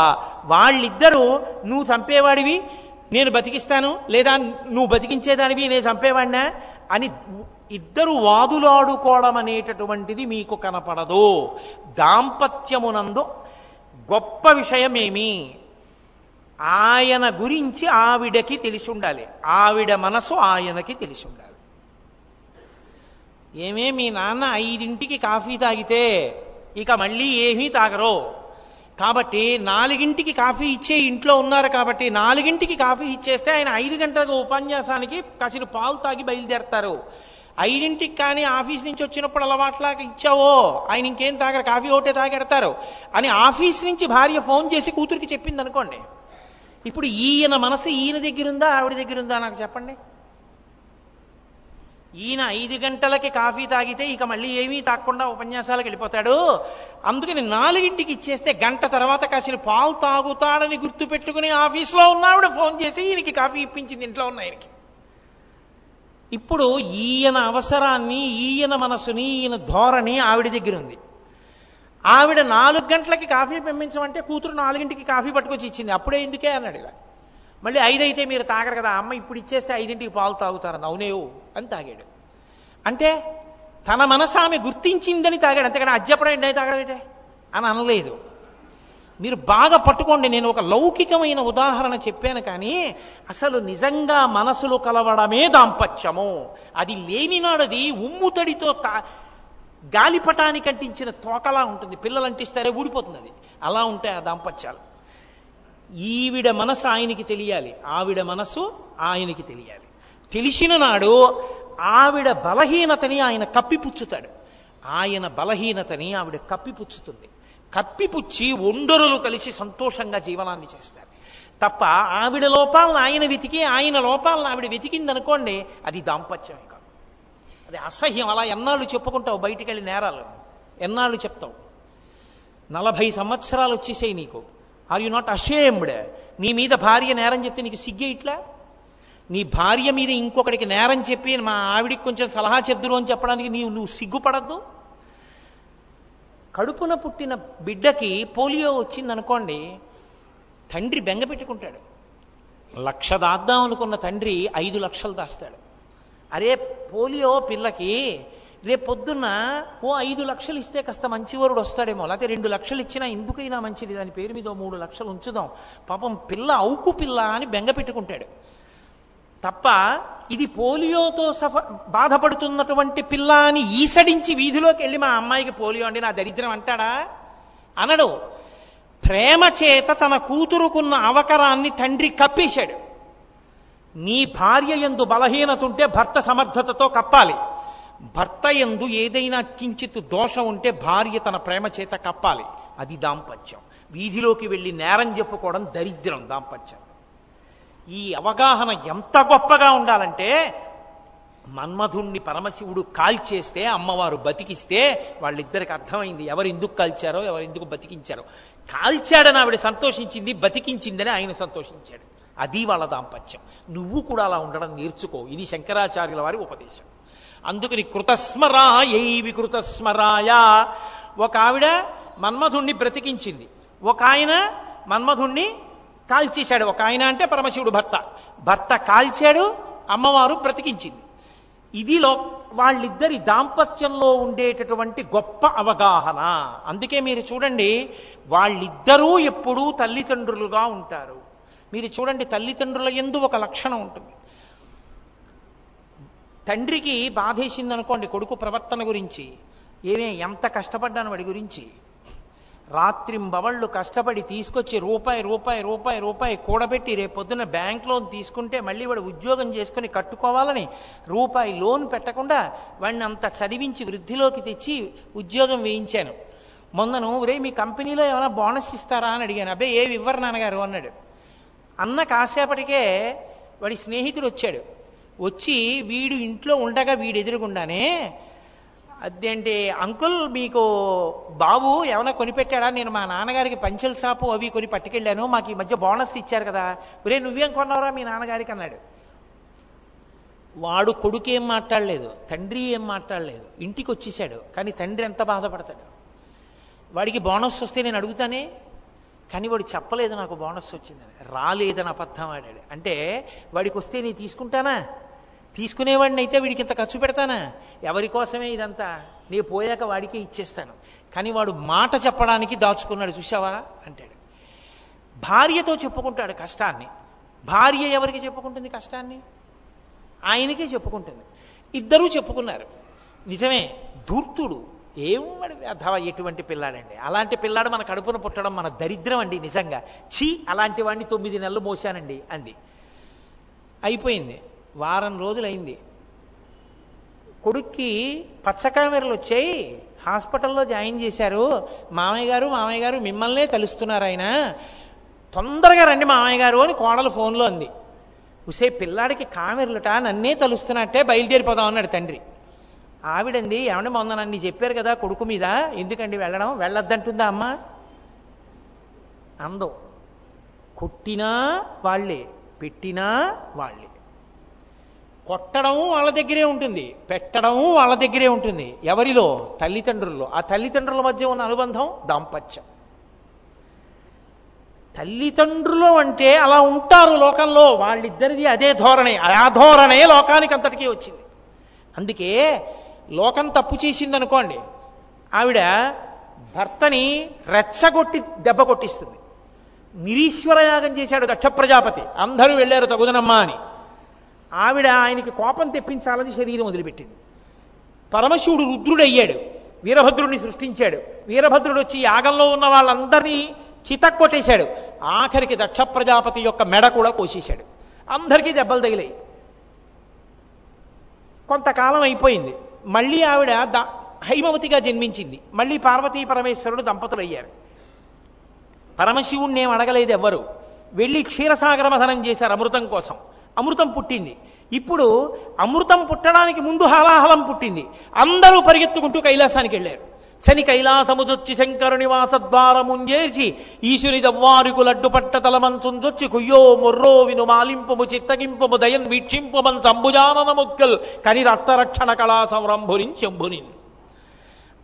వాళ్ళిద్దరూ నువ్వు చంపేవాడివి నేను బతికిస్తాను లేదా నువ్వు బతికించేదానివి నేను చంపేవాడినా అని ఇద్దరు వాదులాడుకోవడం అనేటటువంటిది మీకు కనపడదు. దాంపత్యమునందు గొప్ప విషయమేమి? ఆయన గురించి ఆవిడకి తెలిసి ఉండాలి ఆవిడ మనసు ఆయనకి తెలిసి ఉండాలి ఏమే మీ నాన్న ఐదింటికి కాఫీ తాగితే ఇక మళ్ళీ ఏమీ తాగరు. కాబట్టి నాలుగింటికి కాఫీ ఇచ్చే ఇంట్లో ఉన్నారు కాబట్టి నాలుగింటికి కాఫీ ఇచ్చేస్తే ఆయన ఐదు గంటలకు ఉపన్యాసానికి కాసిన పాలు తాగి బయలుదేరతారు. ఐదింటికి కానీ ఆఫీస్ నుంచి వచ్చినప్పుడు అలవాట్లాగా ఇచ్చావో ఆయన ఇంకేం తాగరు కాఫీ ఒకటే తాగెడతారు అని ఆఫీస్ నుంచి భార్య ఫోన్ చేసి కూతురికి చెప్పింది అనుకోండి ఇప్పుడు ఈయన మనసు ఈయన దగ్గరుందా ఆవిడ దగ్గర ఉందా నాకు చెప్పండి. ఈయన ఐదు గంటలకి కాఫీ తాగితే ఇక మళ్ళీ ఏమీ తాగకుండా ఉపన్యాసాలకు వెళ్ళిపోతాడు. అందుకని నాలుగింటికి ఇచ్చేస్తే గంట తర్వాత కాసిన పాలు తాగుతాడని గుర్తుపెట్టుకుని ఆఫీస్లో ఉన్నావిడ ఫోన్ చేసి ఈయనకి కాఫీ ఇప్పించింది ఇంట్లో ఉన్న ఆయనకి. ఇప్పుడు ఈయన అవసరాన్ని ఈయన మనసుని ఈయన ధోరణి ఆవిడ దగ్గర ఉంది ఆవిడ నాలుగు గంటలకి కాఫీ పంపించమంటే కూతురు నాలుగింటికి కాఫీ పట్టుకొచ్చి ఇచ్చింది. అప్పుడే ఎందుకే అన్నాడు ఇలా. మళ్ళీ ఐదైతే మీరు తాగరు కదా అమ్మ ఇప్పుడు ఇచ్చేస్తే ఐదింటికి పాలు తాగుతారని. అవునేవు అని తాగాడు. అంటే తన మనసు ఆమె గుర్తించిందని తాగాడు. అంతేగాని అజ్జపడం ఏంటి తాగడం ఏంటే అని అనలేదు. మీరు బాగా పట్టుకోండి నేను ఒక లౌకికమైన ఉదాహరణ చెప్పాను కానీ అసలు నిజంగా మనసులు కలవడమే దాంపత్యము. అది లేనినాడది ఉమ్ముతడితో తా గాలిపటానికి అంటించిన తోకలా ఉంటుంది. పిల్లలు అంటిస్తారే ఊడిపోతుంది అది. అలా ఉంటాయి ఆ దాంపత్యాలు. ఈవిడ మనసు ఆయనకి తెలియాలి. ఆవిడ మనసు ఆయనకి తెలియాలి. తెలిసిన నాడు ఆవిడ బలహీనతని ఆయన కప్పిపుచ్చుతాడు. ఆయన బలహీనతని ఆవిడ కప్పిపుచ్చుతుంది. కప్పిపుచ్చి ఒండరులు కలిసి సంతోషంగా జీవనాన్ని చేస్తారు. తప్ప ఆవిడ లోపాలను ఆయన వెతికి ఆయన లోపాలను ఆవిడ వెతికిందనుకోండి అది దాంపత్యమే కాదు. అది అసహ్యం. అలా ఎన్నాళ్ళు చెప్పుకుంటావు? బయటికి వెళ్ళి నేరాలు. ఎన్నాళ్ళు చెప్తావు? నలభై సంవత్సరాలు వచ్చేసాయి నీకు. ఆర్ యు నాట్ అషేమ్డ్ నీ మీద భార్య నేరం చెప్తే నీకు సిగ్గే ఇట్లా? నీ భార్య మీద ఇంకొకడికి నేరం చెప్పి మా ఆవిడికి కొంచెం సలహా చెప్దురు అని చెప్పడానికి నీవు నువ్వు సిగ్గుపడద్దు? కడుపున పుట్టిన బిడ్డకి పోలియో వచ్చిందనుకోండి తండ్రి బెంగ పెట్టుకుంటాడు. లక్ష దాద్దాం అనుకున్న తండ్రి ఐదు లక్షలు దాస్తాడు. అరే పోలియో పిల్లకి రేపొద్దున్న ఓ ఐదు లక్షలు ఇస్తే కాస్త మంచివరుడు వస్తాడేమో. లేకపోతే రెండు లక్షలు ఇచ్చినా ఎందుకైనా మంచిది. దాని పేరు మీద మూడు లక్షలు ఉంచుదాం. పాపం పిల్ల అవుకు పిల్ల అని బెంగ పెట్టుకుంటాడు. తప్ప ఇది పోలియోతో సఫ బాధపడుతున్నటువంటి పిల్ల అని ఈసడించి వీధిలోకి వెళ్ళి మా అమ్మాయికి పోలియో అండి నా దరిద్రం అంటాడా? అనడు. ప్రేమ చేత తన కూతురుకున్న అవకరాన్ని తండ్రి కప్పేశాడు. నీ భార్య ఎందు బలహీనత ఉంటే భర్త సమర్థతతో కప్పాలి. భర్త ఎందు ఏదైనా కించిత్ దోషం ఉంటే భార్య తన ప్రేమ చేత కప్పాలి. అది దాంపత్యం. వీధిలోకి వెళ్ళి నేరం చెప్పుకోవడం దరిద్రం దాంపత్యం. ఈ అవగాహన ఎంత గొప్పగా ఉండాలంటే మన్మధుణ్ణి పరమశివుడు కాల్చేస్తే అమ్మవారు బతికిస్తే వాళ్ళిద్దరికి అర్థమైంది ఎవరు ఎందుకు కాల్చారో ఎవరు ఎందుకు బతికించారో. కాల్చాడని ఆవిడ సంతోషించింది బతికించిందని ఆయన సంతోషించాడు. అది వాళ్ళ దాంపత్యం. నువ్వు కూడా అలా ఉండడం నేర్చుకో. ఇది శంకరాచార్యుల వారి ఉపదేశం. అందుకని కృతస్మరాయై. వికృతస్మరాయ ఒక ఆవిడ మన్మధుణ్ణి బ్రతికించింది. ఒక ఆయన మన్మధుణ్ణి కాల్చేశాడు. ఒక ఆయన అంటే పరమశివుడు భర్త. భర్త కాల్చాడు అమ్మవారు బ్రతికించింది. ఇదిలో వాళ్ళిద్దరి దాంపత్యంలో ఉండేటటువంటి గొప్ప అవగాహన. అందుకే మీరు చూడండి వాళ్ళిద్దరూ ఎప్పుడూ తల్లిదండ్రులుగా ఉంటారు. మీరు చూడండి తల్లిదండ్రుల ఎందు ఒక లక్షణం ఉంటుంది. తండ్రికి బాధేసింది అనుకోండి కొడుకు ప్రవర్తన గురించి. ఏమే ఎంత కష్టపడ్డాను వాడి గురించి? రాత్రింబవళ్ళు కష్టపడి తీసుకొచ్చి రూపాయి రూపాయి రూపాయి రూపాయి కూడబెట్టి రేపొద్దున బ్యాంక్ లోన్ తీసుకుంటే మళ్ళీ వాడు ఉద్యోగం చేసుకుని కట్టుకోవాలని రూపాయి లోన్ పెట్టకుండా వాడిని అంత చదివించి వృద్ధిలోకి తెచ్చి ఉద్యోగం వేయించాను. మొన్నను రే మీ కంపెనీలో ఏమైనా బోనస్ ఇస్తారా? అని అడిగాను. అబ్బాయి ఏవి ఇవ్వరు నాన్నగారు అన్నాడు. అన్న కాసేపటికే వాడి స్నేహితుడు వచ్చాడు. వచ్చి వీడు ఇంట్లో ఉండగా వీడు ఎదురుగుండానే? అదేంటి అంకుల్ మీకు బాబు ఏమైనా కొనిపెట్టాడా? నేను మా నాన్నగారికి పంచెల సాపు అవి కొని పట్టుకెళ్ళాను. మాకు ఈ మధ్య బోనస్ ఇచ్చారు కదా. ఒరే నువ్వేం కొన్నావురా? మీ నాన్నగారికి అన్నాడు. వాడు కొడుకు ఏం మాట్లాడలేదు తండ్రి ఏం మాట్లాడలేదు. ఇంటికి వచ్చేసాడు కానీ తండ్రి ఎంత బాధపడతాడు? వాడికి బోనస్ వస్తే నేను అడుగుతానే? కానీ వాడు చెప్పలేదు నాకు బోనస్ వచ్చిందని. రాలేదని అబద్ధం ఆడాడు. అంటే వాడికి వస్తే నేను తీసుకుంటానా? తీసుకునేవాడిని అయితే వీడికి ఇంత ఖర్చు పెడతానా? ఎవరి కోసమే ఇదంతా? నీ పోయాక వాడికే ఇచ్చేస్తాను. కానీ వాడు మాట చెప్పడానికి దాచుకున్నాడు చూసావా అంటాడు. భార్యతో చెప్పుకుంటాడు కష్టాన్ని. భార్య ఎవరికి చెప్పుకుంటుంది కష్టాన్ని? ఆయనకే చెప్పుకుంటుంది. ఇద్దరూ చెప్పుకున్నారు. నిజమే ధూర్తుడు ఏం అథవా ఎటువంటి పిల్లాడండి? అలాంటి పిల్లాడు మన కడుపున పుట్టడం మన దరిద్రం అండి నిజంగా. ఛీ అలాంటి వాడిని తొమ్మిది నెలలు మోసానండి అంది. అయిపోయింది. వారం రోజులైంది. కొడుక్కి పచ్చకామెరలు వచ్చాయి. హాస్పిటల్లో జాయిన్ చేశారు. మామయ్య గారు మామయ్య గారు మిమ్మల్నే తలుస్తున్నారు ఆయన. తొందరగా రండి మామయ్య గారు అని కోడలు ఫోన్లో అంది. ఉసే పిల్లాడికి కామెర్లుట నన్నే తలుస్తున్నట్టే బయలుదేరిపోదాం అన్నాడు తండ్రి. ఆవిడంది ఏమండి మొన్న నన్ను చెప్పారు కదా కొడుకు మీద? ఎందుకండి వెళ్ళడం? వెళ్ళొద్దంటుందా అమ్మ? అందం కొట్టినా వాళ్ళే పెట్టినా వాళ్ళే. కొట్టడం వాళ్ళ దగ్గరే ఉంటుంది. పెట్టడం వాళ్ళ దగ్గరే ఉంటుంది. ఎవరిలో? తల్లిదండ్రుల్లో. ఆ తల్లిదండ్రుల మధ్య ఉన్న అనుబంధం దాంపత్యం. తల్లిదండ్రులు అంటే అలా ఉంటారు లోకంలో. వాళ్ళిద్దరిది అదే ధోరణి. ఆ ధోరణే లోకానికి అంతటికీ వచ్చింది. అందుకే లోకం తప్పు చేసింది అనుకోండి ఆవిడ భర్తని రెచ్చగొట్టి దెబ్బ కొట్టిస్తుంది. నిరీశ్వర యాగం చేశాడు దక్ష ప్రజాపతి అందరూ వెళ్ళారు తగుదనమ్మా అని. ఆవిడ ఆయనకి కోపం తెప్పించాలని శరీరం వదిలిపెట్టింది. పరమశివుడు రుద్రుడయ్యాడు. వీరభద్రుడిని సృష్టించాడు. వీరభద్రుడు వచ్చి యాగంలో ఉన్న వాళ్ళందరినీ చితక్కొట్టేశాడు. ఆఖరికి దక్ష ప్రజాపతి యొక్క మెడ కూడా కోసేశాడు. అందరికీ దెబ్బలు తగిలాయి. కొంతకాలం అయిపోయింది. మళ్ళీ ఆవిడ ద హైమవతిగా జన్మించింది. మళ్ళీ పార్వతీ పరమేశ్వరుడు దంపతులు అయ్యారు పరమశివుణ్ణి ఏం అడగలేదు ఎవ్వరు వెళ్ళి క్షీరసాగరమధనం చేశారు అమృతం కోసం. అమృతం పుట్టింది. ఇప్పుడు అమృతం పుట్టడానికి ముందు హలాహలం పుట్టింది. అందరూ పరిగెత్తుకుంటూ కైలాసానికి వెళ్ళారు. శని కైలాసముదొచ్చి శంకరుని వాసద్వారముంజేసి ఈశుని దవ్వారుకు లడ్డుపట్ట తలమంచుంజొచ్చి కుయ్యో మొర్రో విను మాలింపము చిత్తగింపము దయన్ వీక్షింపమన్ సంభుజానన ముక్కల్ కని రక్తరక్షణ కళా సంరంభుని శంభునిన్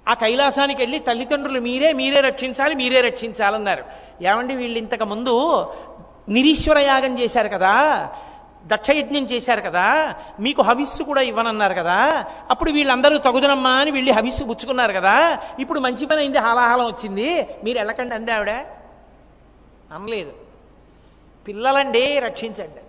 ఆ కైలాసానికి వెళ్ళి తల్లిదండ్రులు మీరే మీరే రక్షించాలి మీరే రక్షించాలన్నారు. ఏమండి వీళ్ళు ఇంతకు ముందు నిరీశ్వర యాగం చేశారు కదా? దక్షయజ్ఞం చేశారు కదా మీకు హవిస్సు కూడా ఇవ్వనన్నారు కదా అప్పుడు వీళ్ళందరూ తగుదనమ్మా అని వెళ్ళి హవిస్సు పుచ్చుకున్నారు కదా ఇప్పుడు మంచి పని అయింది హాలాహలం వచ్చింది మీరు వెళ్ళకండి అంది ఆవిడ. అనలేదు పిల్లలండి రక్షించండి.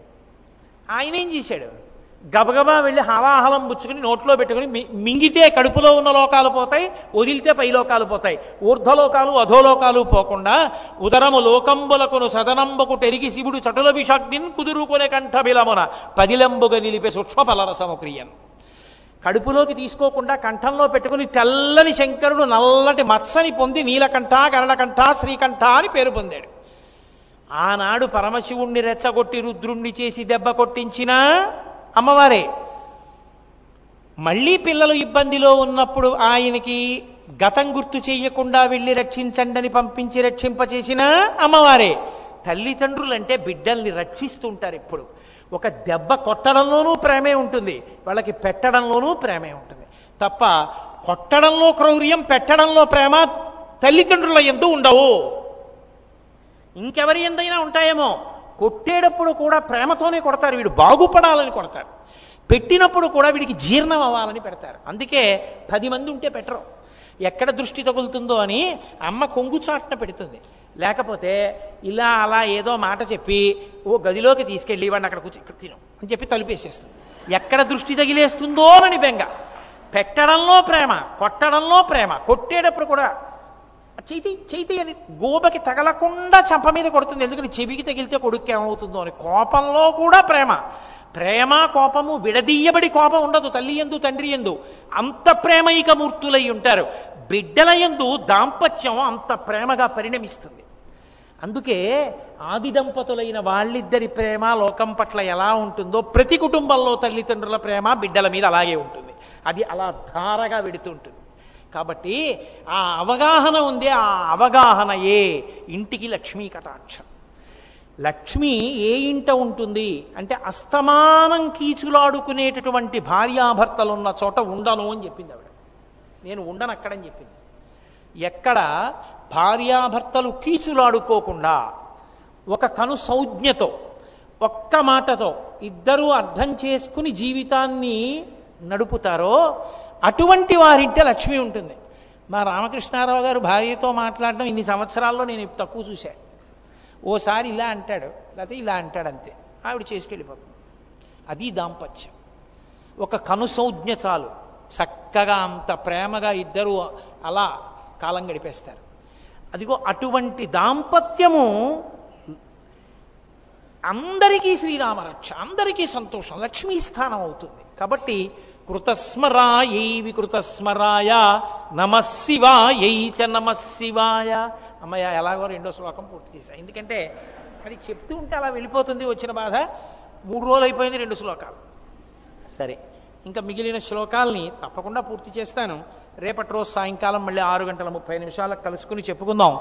ఆయన ఏం చేశాడు? గబగబా వెళ్ళి హలాహలం పుచ్చుకుని నోట్లో పెట్టుకుని మి- మింగితే కడుపులో ఉన్న లోకాలు పోతాయి వదిలితే పై లోకాలు పోతాయి. ఊర్ధ్వలోకాలు అధోలోకాలు పోకుండా ఉదరము లోకంబులకును సదనంబకు టెరిగి శివుడు చటుల కుదురుకునే కుదురుకొనే కంఠబిలమున పదిలంబుగా నిలిపే సూక్ష్మ ఫలరసము క్రియన్. కడుపులోకి తీసుకోకుండా కంఠంలో పెట్టుకుని తెల్లని శంకరుడు నల్లటి మత్సని పొంది నీలకంఠ గరళకంఠ శ్రీకంఠ అని పేరు పొందాడు. ఆనాడు పరమశివుణ్ణి రెచ్చగొట్టి రుద్రుణ్ణి చేసి దెబ్బ కొట్టించిన అమ్మవారే మళ్ళీ పిల్లలు ఇబ్బందిలో ఉన్నప్పుడు ఆయనకి గతం గుర్తు చేయకుండా వెళ్ళి రక్షించండి అని పంపించి రక్షింపచేసిన అమ్మవారే. తల్లిదండ్రులంటే బిడ్డల్ని రక్షిస్తుంటారు ఎప్పుడు. ఒక దెబ్బ కొట్టడంలోనూ ప్రేమే ఉంటుంది వాళ్ళకి పెట్టడంలోనూ ప్రేమే ఉంటుంది. తప్ప కొట్టడంలో క్రౌర్యం పెట్టడంలో ప్రేమ తల్లిదండ్రుల ఎందు ఉండవు. ఇంకెవరి ఎందైనా ఉంటాయేమో. కొట్టేటప్పుడు కూడా ప్రేమతోనే కొడతారు వీడు బాగుపడాలని కొడతారు. పెట్టినప్పుడు కూడా వీడికి జీర్ణం అవ్వాలని పెడతారు. అందుకే పది మంది ఉంటే పెట్టరు ఎక్కడ దృష్టి తగులుతుందో అని అమ్మ కొంగు చాటున పెడుతుంది. లేకపోతే ఇలా అలా ఏదో మాట చెప్పి ఓ గదిలోకి తీసుకెళ్ళి వాడిని అక్కడ కూర్చో ఇక్కడ తిను అని చెప్పి తలుపేసేస్తుంది. ఎక్కడ దృష్టి తగిలేస్తుందో అని బెంగ. పెట్టడంలో ప్రేమ కొట్టడంలో ప్రేమ కొట్టేటప్పుడు కూడా చేతి చేతి అని గోబకి తగలకుండా చంప మీద కొడుతుంది. ఎందుకని? చెవికి తగిలితే కొడుకు ఏమవుతుందో అని. కోపంలో కూడా ప్రేమ. ప్రేమ కోపము విడదీయబడి కోపం ఉండదు. తల్లి ఎందు తండ్రి ఎందు అంత ప్రేమైక మూర్తులై ఉంటారు. బిడ్డల ఎందు దాంపత్యం అంత ప్రేమగా పరిణమిస్తుంది. అందుకే ఆది దంపతులైన వాళ్ళిద్దరి ప్రేమ లోకం పట్ల ఎలా ఉంటుందో ప్రతి కుటుంబంలో తల్లిదండ్రుల ప్రేమ బిడ్డల మీద అలాగే ఉంటుంది. అది అలా ధారగా వెడుతుంటుంది. కాబట్టి ఆ అవగాహన ఉంది ఆ అవగాహనయే ఇంటికి లక్ష్మీ కటాక్షం. లక్ష్మి ఏ ఇంట ఉంటుంది? అంటే అస్తమానం కీచులాడుకునేటటువంటి భార్యాభర్తలున్న చోట ఉండను అని చెప్పింది ఆవిడ. నేను ఉండను అక్కడని చెప్పింది. ఎక్కడ? భార్యాభర్తలు కీచులాడుకోకుండా ఒక కను సౌజ్ఞతో ఒక్క మాటతో ఇద్దరూ అర్థం చేసుకుని జీవితాన్ని నడుపుతారో అటువంటి వారింటే లక్ష్మి ఉంటుంది. మా రామకృష్ణారావు గారు భార్యతో మాట్లాడడం ఇన్ని సంవత్సరాల్లో నేను తక్కువ చూశాను ఓసారి ఇలా అంటాడు లేకపోతే ఇలా అంటాడు అంతే. ఆవిడ చేసుకెళ్ళిపోతుంది. అది దాంపత్యం. ఒక కనుసౌజ్ఞ చాలు. చక్కగా అంత ప్రేమగా ఇద్దరు అలా కాలం గడిపేస్తారు. అదిగో అటువంటి దాంపత్యము అందరికీ శ్రీరామరక్ష అందరికీ సంతోషం లక్ష్మీ స్థానం అవుతుంది. కాబట్టి కృతస్మరాయై వికృతస్మరాయ నమశివాయై చ నమశివాయ అమ్మయ్య ఎలాగో రెండో శ్లోకం పూర్తి చేశా. ఎందుకంటే అది చెప్తూ ఉంటే అలా వెళ్ళిపోతుంది వచ్చిన బాధ. మూడు రోజులు అయిపోయింది రెండు శ్లోకాలు. సరే ఇంకా మిగిలిన శ్లోకాల్ని తప్పకుండా పూర్తి చేస్తాను. రేపటి రోజు సాయంకాలం మళ్ళీ ఆరు గంటల ముప్పై నిమిషాలకు కలుసుకుని చెప్పుకుందాం.